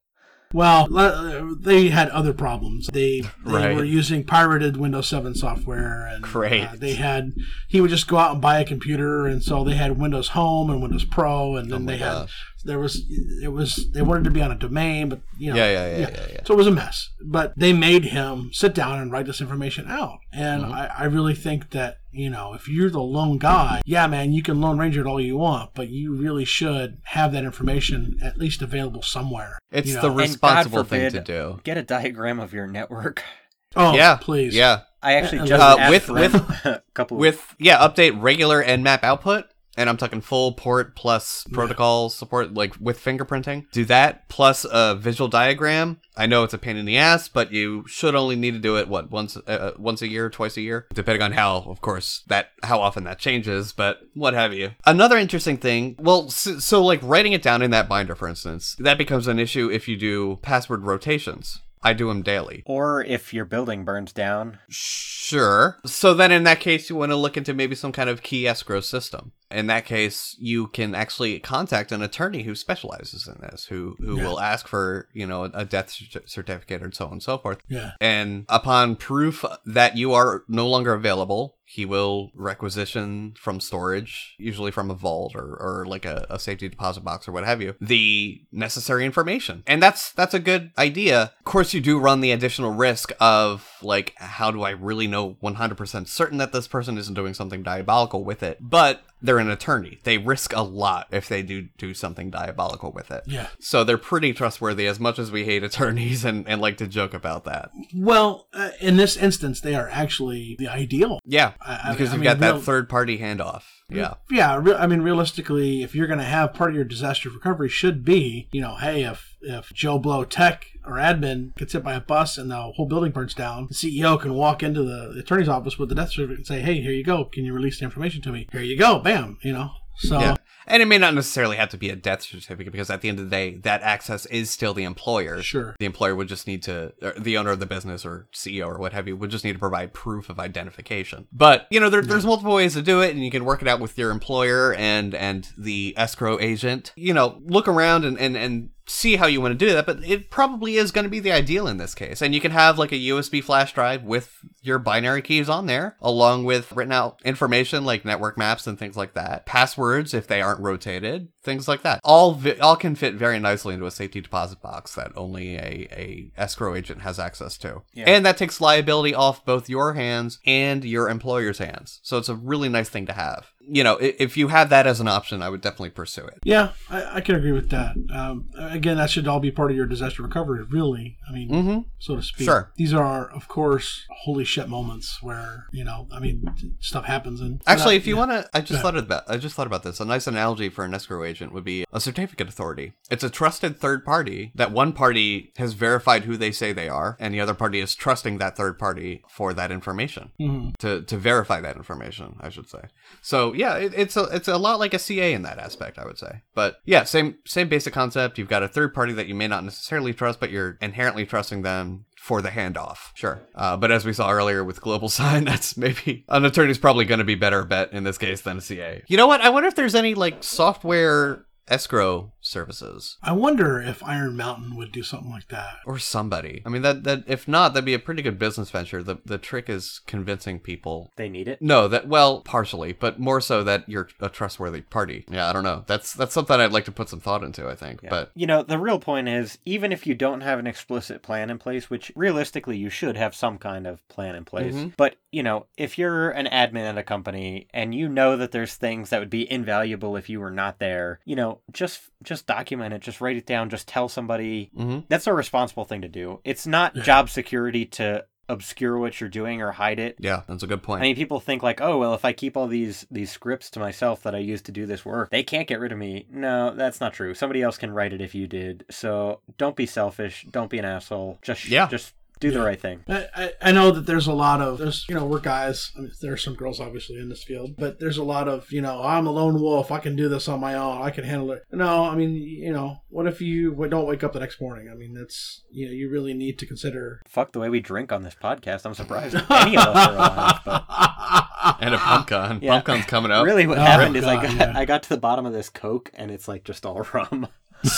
well, they had other problems. They [laughs] they Right. were using pirated Windows 7 software, and Great. uh, they had he would just go out and buy a computer, and so they had Windows Home and Windows Pro, and Oh then my they had gosh. There was it was they wanted to be on a domain, but you know Yeah, yeah, yeah, yeah, yeah. so it was a mess. But they made him sit down and write this information out. And Mm-hmm. I, I really think that, you know, if you're the lone guy, yeah, man, you can Lone Ranger it all you want, but you really should have that information at least available somewhere. It's you know? the And God responsible thing to do. Get a diagram of your network. Oh, yeah, please. Yeah, I actually just uh, with- with- [laughs] a couple with yeah, update regular nmap output, and I'm talking full port plus protocol support, like with fingerprinting. Do that plus a visual diagram. I know it's a pain in the ass, but you should only need to do it what once uh, once a year, twice a year, depending on how, of course, that how often that changes, but what have you. Another interesting thing, well, so, so like writing it down in that binder, for instance, that becomes an issue if you do password rotations. I do them daily. Or if your building burns down, Sure. So then in that case, you want to look into maybe some kind of key escrow system. In that case, you can actually contact an attorney who specializes in this, who, who Yeah. will ask for, you know, a death certificate and so on and so forth. Yeah. And upon proof that you are no longer available, he will requisition from storage, usually from a vault or, or like a, a safety deposit box or what have you, the necessary information. And that's that's a good idea. Of course, you do run the additional risk of like, how do I really know 100% certain that this person isn't doing something diabolical with it? But they're an attorney. They risk a lot if they do do something diabolical with it. Yeah. So they're pretty trustworthy as much as we hate attorneys and, and like to joke about that. Well, uh, in this instance, they are actually the ideal. Yeah, I- I- because I you've mean, got that real- third party handoff. Yeah, Yeah, re- I mean, realistically, if you're going to have part of your disaster recovery should be, you know, hey, if if Joe Blow Tech or admin gets hit by a bus and the whole building burns down, the CEO can walk into the attorney's office with the death certificate and say, hey, here you go. Can you release the information to me? Here you go. Bam. You know. So yeah. And it may not necessarily have to be a death certificate because at the end of the day, that access is still the employer. Sure. The employer would just need to, or the owner of the business or CEO or what have you, would just need to provide proof of identification. But you know, there, there's multiple ways to do it, and you can work it out with your employer and and the escrow agent. You know, look around and and and see how you want to do that, but it probably is going to be the ideal in this case. And you can have like a USB flash drive with your binary keys on there, along with written out information like network maps and things like that, passwords if they aren't rotated, things like that. All vi- all can fit very nicely into a safety deposit box that only a, a escrow agent has access to. Yeah. And that takes liability off both your hands and your employer's hands. So it's a really nice thing to have. You know, if you have that as an option, I would definitely pursue it. yeah, I, I can agree with that. Um, again, that should all be part of your disaster recovery, really. I mean, Mm-hmm. so to speak. Sure. These are, of course, holy shit moments where you know, I mean, stuff happens and Actually, if you yeah. want to, I just thought about, I just thought about this. A nice analogy for an escrow agent would be a certificate authority. It's a trusted third party that one party has verified who they say they are, and the other party is trusting that third party for that information Mhm. to to verify that information. I should say. So yeah, it, it's a it's a lot like a CA in that aspect. I would say, but yeah, same same basic concept. You've got a third party that you may not necessarily trust, but you're inherently trusting them for the handoff. Sure. Uh, but as we saw earlier with Global [laughs] Sign, that's maybe an attorney's probably going to be better bet in this case than a CA. You know what? I wonder if there's any like software escrow services I wonder if Iron Mountain would do something like that. or somebody. I mean, that that if not, that'd be a pretty good business venture. The the trick is convincing people they need it. No, that well, partially, but more so that you're a trustworthy party. Yeah, I don't know. That's that's something I'd like to put some thought into. I think, but You know, the real point is even if you don't have an explicit plan in place, which realistically you should have some kind of plan in place, Mhm. but you know, if you're an admin at a company and you know that there's things that would be invaluable if you were not there, you know, just just document it, just write it down, just tell somebody. Mhm. That's a responsible thing to do. It's not job security to obscure what you're doing or hide it. Yeah, that's a good point. I mean, people think like, oh well, if I keep all these these scripts to myself that I use to do this work, they can't get rid of me. No, that's not true. Somebody else can write it if you did. So don't be selfish. Don't be an asshole. Just Yeah. just do the right thing. I, I, I know that there's a lot of there's you know we're guys I mean, there are some girls obviously in this field but there's a lot of you know I'm a lone wolf I can do this on my own I can handle it no I mean you know what if you don't wake up the next morning I mean that's you know you really need to consider Fuck the way we drink on this podcast. I'm surprised [laughs] any of us are alive. But [laughs] and a pumpkin. Yeah. Pumpkin's coming up. really, what Oh, happened is I got [laughs] yeah. I got to the bottom of this Coke and it's like just all rum. [laughs]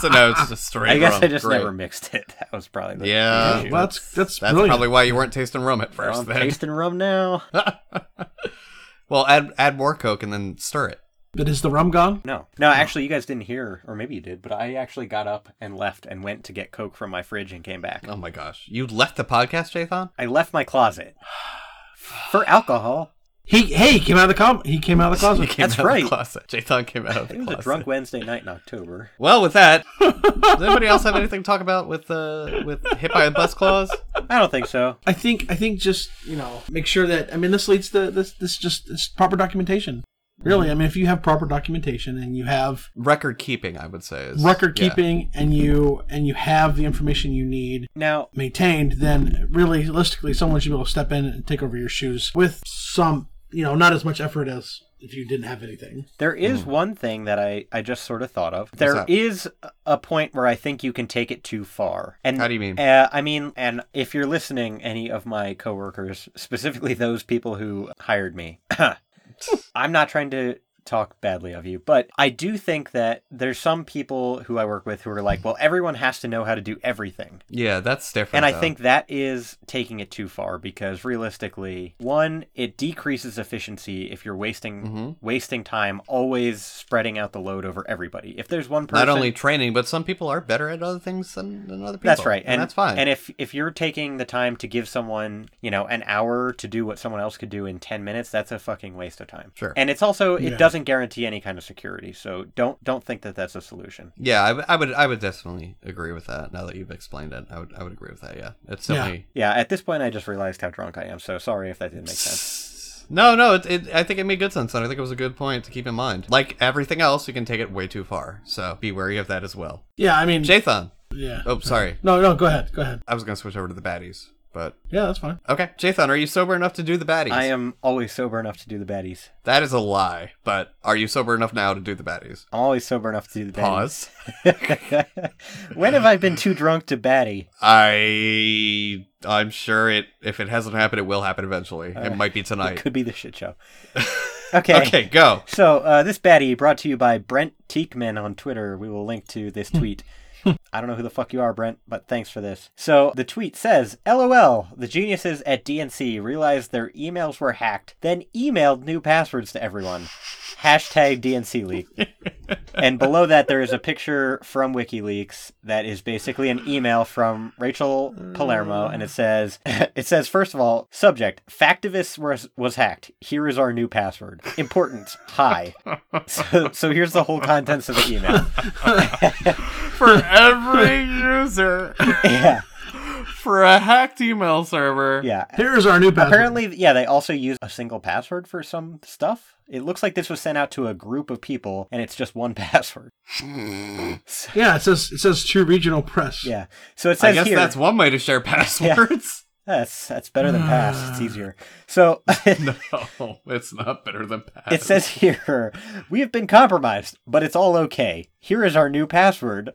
so no, it's just straight I guess rum. I just Great. never mixed it. That was probably the Yeah, issue. well, that's that's That's brilliant. probably why you weren't tasting rum at Well, first. I'm then. tasting rum now. [laughs] well, add add more Coke and then stir it. but is the rum gone No, no, actually, you guys didn't hear, or maybe you did, but I actually got up and left and went to get Coke from my fridge and came back. Oh my gosh, you left the podcast, Jathan? I left my closet [sighs] for alcohol. He hey he came out of the com he came out of the [laughs] You closet came That's out of right. the closet. Jathan came out of the It was a drunk Wednesday night in October. Well, with that, [laughs] does anybody else have anything to talk about with uh, with hit by a bus clause? I don't think so. I think I think just you know make sure that I mean this leads to this this just this proper documentation really I mean if you have proper documentation and you have Record keeping, I would say, is record yeah. keeping and you and you have the information you need Now, maintained then really realistically someone should be able to step in and take over your shoes with some you know not as much effort as if you didn't have anything there is one thing that I, I just sort of thought of. There is a point where I think you can take it too far. And How do you mean? Uh, I mean, and if you're listening, any of my coworkers, [laughs] specifically those people who hired me, [coughs] I'm not trying to talk badly of you, but I do think that there's some people who I work with who are like, well, everyone has to know how to do everything. Yeah, that's different. And I though. think that is taking it too far because realistically, one, it decreases efficiency if you're wasting Mhm. wasting time always spreading out the load over everybody. If there's one person not only training, but some people are better at other things than, than other people. That's right, and, that's fine. And if if you're taking the time to give someone, you know, an hour to do what someone else could do in ten minutes, that's a fucking waste of time. Sure. And it's also it Yeah. doesn't guarantee any kind of security, so don't don't think that that's a solution. yeah, I, w- I would I would definitely agree with that. Now that you've explained it, I would I would agree with that. Yeah, it's Yeah. definitely. Yeah. At this point, I just realized how drunk I am, so sorry if that didn't make sense. [laughs] No, no, it, it, I think it made good sense, and I think it was a good point to keep in mind. Like everything else, you can take it way too far, so be wary of that as well. yeah I mean Jathan. yeah Oh, sorry. no no go ahead go ahead I was gonna switch over to the baddies, but yeah that's fine okay. Jathan, are you sober enough to do the baddies? I am always sober enough to do the baddies. That is a lie. But are you sober enough now to do the baddies? I'm always sober enough to do the baddies. Pause. [laughs] when have I been too drunk to baddie? I I'm sure it if it hasn't happened, it will happen eventually. it might be tonight. It tonight. could be the shit show. [laughs] Okay. Okay, go. So uh, this baddie brought to you by Brent Teekman on Twitter. We will link to this [laughs] tweet. [laughs] I don't know who the fuck you are, Brent, but thanks for this. So the tweet says, "LOL. The geniuses at DNC realized their emails were hacked, then emailed new passwords to everyone." Hashtag DNC leak. [laughs] and below that, there is a picture from WikiLeaks that is basically an email from Rachel Palermo, and it says, [laughs] "It says first of all, subject: Factivist was was hacked. Here is our new password. Important. Hi." [laughs] So, so here's the whole contents of the email. For every user, yeah, for a hacked email server. yeah. here's our new password Apparently, yeah, they also use a single password for some stuff. It looks like this was sent out to a group of people, and it's just one [laughs] password. [laughs] yeah it says it says true regional press Yeah. So it says I guess here. that's one way to share passwords. [laughs] That's that's better than pass. It's ah. easier. So No, it's not better than pass. it says here, we have been compromised, but it's all okay. Here is our new password.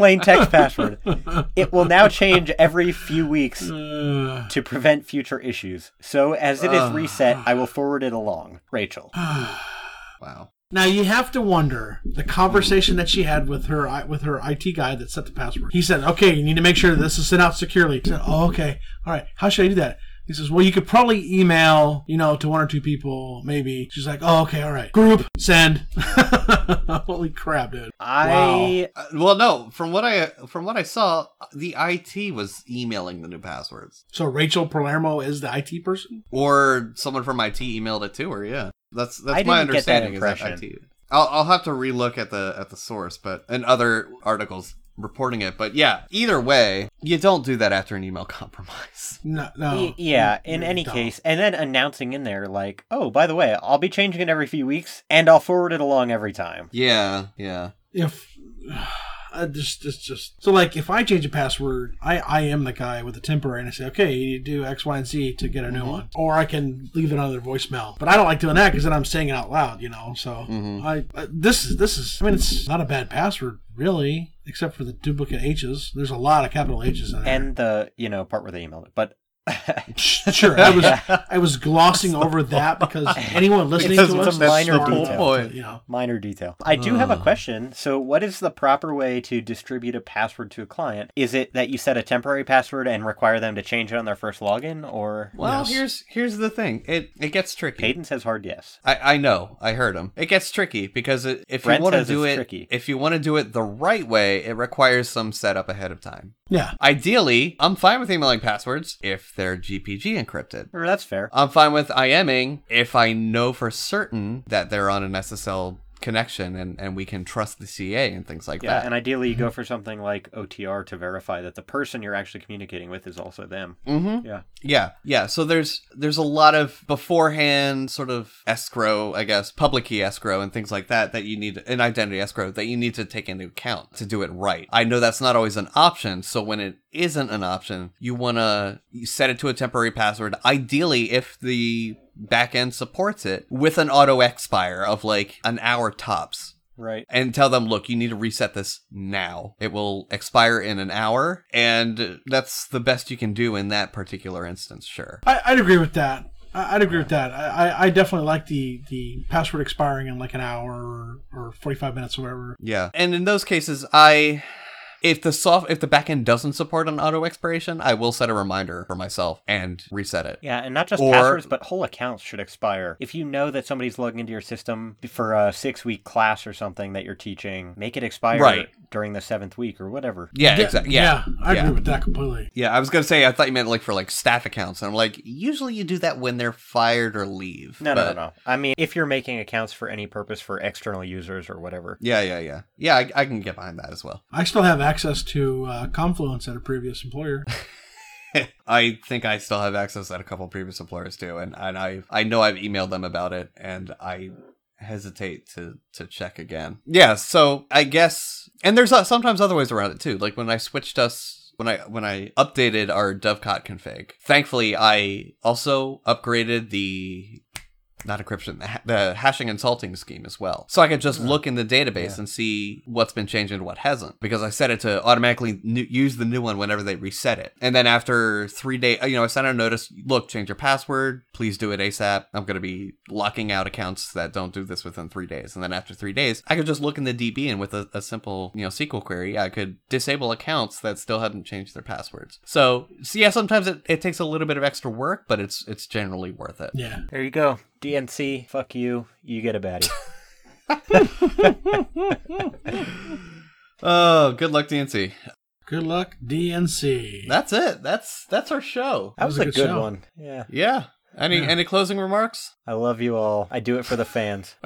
Plain text [laughs] password. It will now change every few weeks Uh, to prevent future issues. So as it is reset, I will forward it along. Rachel. [sighs] wow. Now you have to wonder the conversation that she had with her with her IT guy that set the password. He said, "Okay, you need to make sure that this is sent out securely." Said, "Oh, okay, all right. How should I do that?" He says, "Well, you could probably email, you know, to one or two people, maybe." She's like, "Oh, okay, all right. Group send." [laughs] Holy crap, dude! I Uh, well, no. From what I from what I saw, the IT was emailing the new passwords, So Rachel Palermo is the IT person. or someone from IT emailed it to her. Yeah, that's that's I my didn't get that understanding. is that impression. IT. I'll I'll have to relook at the at the source, but and other articles reporting it. But yeah, either way, you don't do that after an email [laughs] compromise. No, no. Y- yeah, in you any don't. case, and then announcing in there like, "Oh, by the way, I'll be changing it every few weeks, and I'll forward it along every time." Yeah, yeah. if I just just just so like if I change a password, I I am the guy with the temporary and I say okay, you do X, Y, and Z to get a new one, or I can leave it on their voicemail. But I don't like doing that because then I'm saying it out loud, you know. So I uh, this is this is I mean it's not a bad password really, except for the duplicate H's. There's a lot of capital H's in there. And the you know part where they emailed it, but [laughs] sure, I was I was glossing over that because [laughs] anyone listening It's to a us, minor that's detail. smart, point. you know. minor detail. I do have a uh. question. So, what is the proper way to distribute a password to a client? Is it that you set a temporary password and require them to change it on their first login, or Well, Yes. here's here's the thing. It it gets tricky. Hayden says hard yes. I, I know. I heard him. It gets tricky because it, if Brent you want to do it, tricky. if you want to do it the right way, it requires some setup ahead of time. Yeah, Ideally, I'm fine with emailing passwords if they're GPG encrypted. That's fair. I'm fine with IMing if I know for certain that they're on an SSL connection and, and we can trust the CA and things like Yeah, that. Yeah, and ideally you go for something like OTR to verify that the person you're actually communicating with is also them. mm-hmm. Yeah. Yeah, yeah. So there's there's a lot of beforehand sort of escrow, I guess, public key escrow and things like that that you need an identity escrow that you need to take into account to do it right. I know that's not always an option, so when it isn't an option, you want to set it to a temporary password. Ideally, if the backend supports it with an auto expire of like an hour tops Right. and tell them, look, you need to reset this now. It will expire in an hour, and that's the best you can do in that particular instance, sure. I, I'd agree with that. I- I'd agree with that. I, I- I definitely like the, the password expiring in like an hour or, or 45 minutes or whatever. Yeah. And in those cases, I if the soft if the backend doesn't support an auto expiration, I will set a reminder for myself and reset it. Yeah, and not just Or- passwords, but whole accounts should expire. If you know that somebody's logging into your system for a six week class or something that you're teaching, make it expire Right. during the seventh week or whatever. Yeah, exactly. Yeah. I yeah. agree with that completely. Yeah, I was gonna say I thought you meant like for like staff accounts, and I'm like, usually you do that when they're fired or leave. No, but- no, no, no. I mean, if you're making accounts for any purpose for external users or whatever. Yeah, yeah, yeah, yeah. I, I can get behind that as well. I still have access to uh, Confluence at a previous employer. [laughs] I think I still have access at a couple previous employers too, and and I I know I've emailed them about it, and I hesitate to to check again. Yeah, so I guess, and there's uh, sometimes other ways around it too. Like when I switched us. When I when I updated our Dovecot config, thankfully I also upgraded the not encryption, the, ha- the hashing and salting scheme as well. So I could just look in the database and see what's been changed and what hasn't, because I set it to automatically new- use the new one whenever they reset it. And then after three days, uh, you know, I sent out a notice, look, change your password, please do it ASAP. I'm going to be locking out accounts that don't do this within three days. And then after three days, I could just look in the DB and with a, a simple, you know, SQL query, I could disable accounts that still hadn't changed their passwords. So, so yeah, sometimes it, it takes a little bit of extra work, but it's it's generally worth it. Yeah. There you go. DNC, fuck you. You get a baddie. [laughs] Oh, good luck, DNC. Good luck, DNC. That's it. That's that's our show. That was, a good, show. one. Yeah. Yeah. Any Yeah. any closing remarks? I love you all. I do it for the fans. [laughs]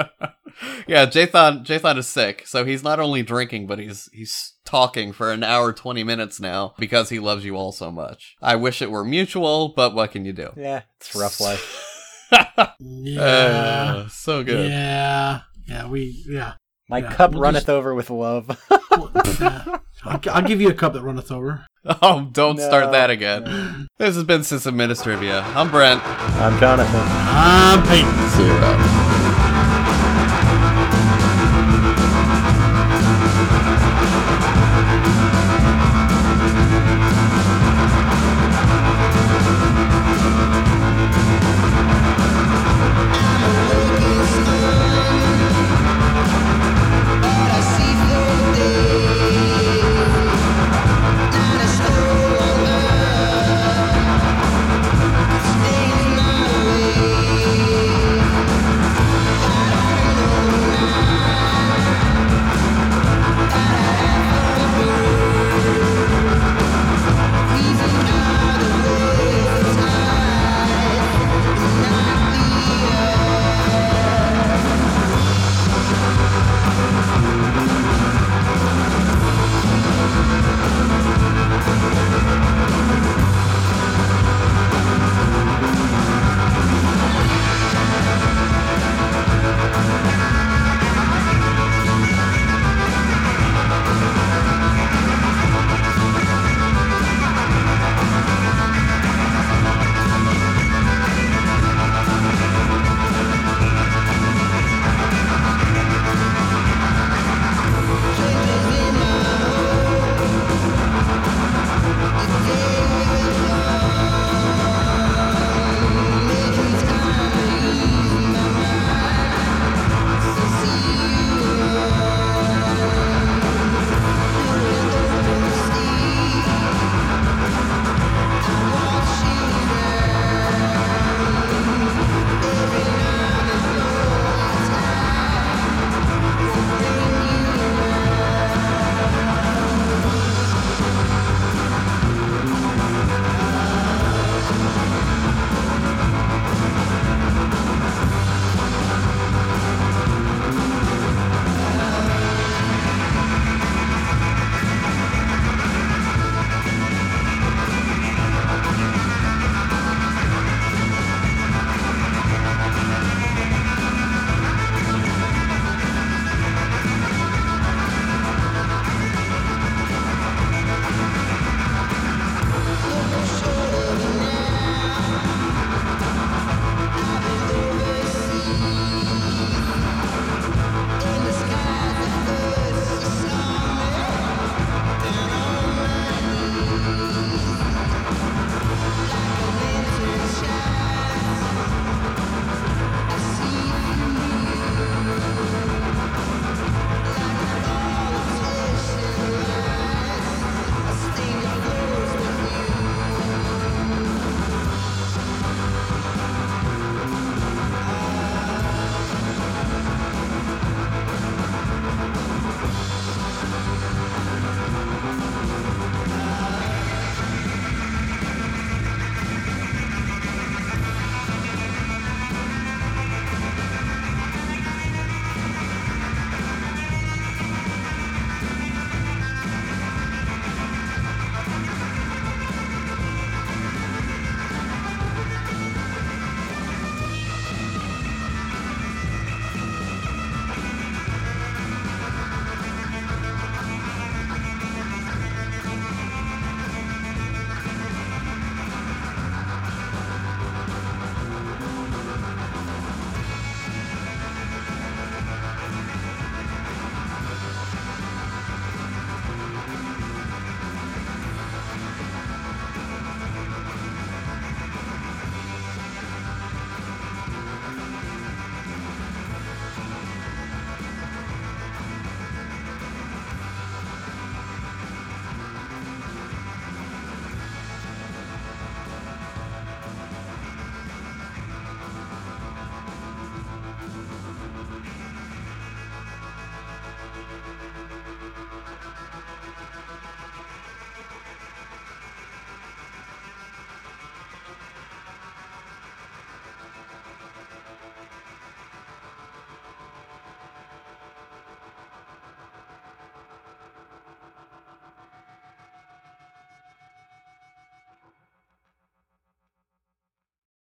yeah, Jathan Jathan is sick, so he's not only drinking, but he's he's talking for an hour twenty minutes now because he loves you all so much. I wish it were mutual, but what can you do? yeah, it's rough life. [laughs] [laughs] Yeah. Uh, so good. Yeah. Yeah. We. Yeah. My Yeah, cup we'll runneth just- over with love. [laughs] yeah. I'll, I'll give you a cup that runneth over. [laughs] Oh, don't start that again. This has been Sysadministrivia. I'm Brent. I'm Jathan. I'm Paden. See you around.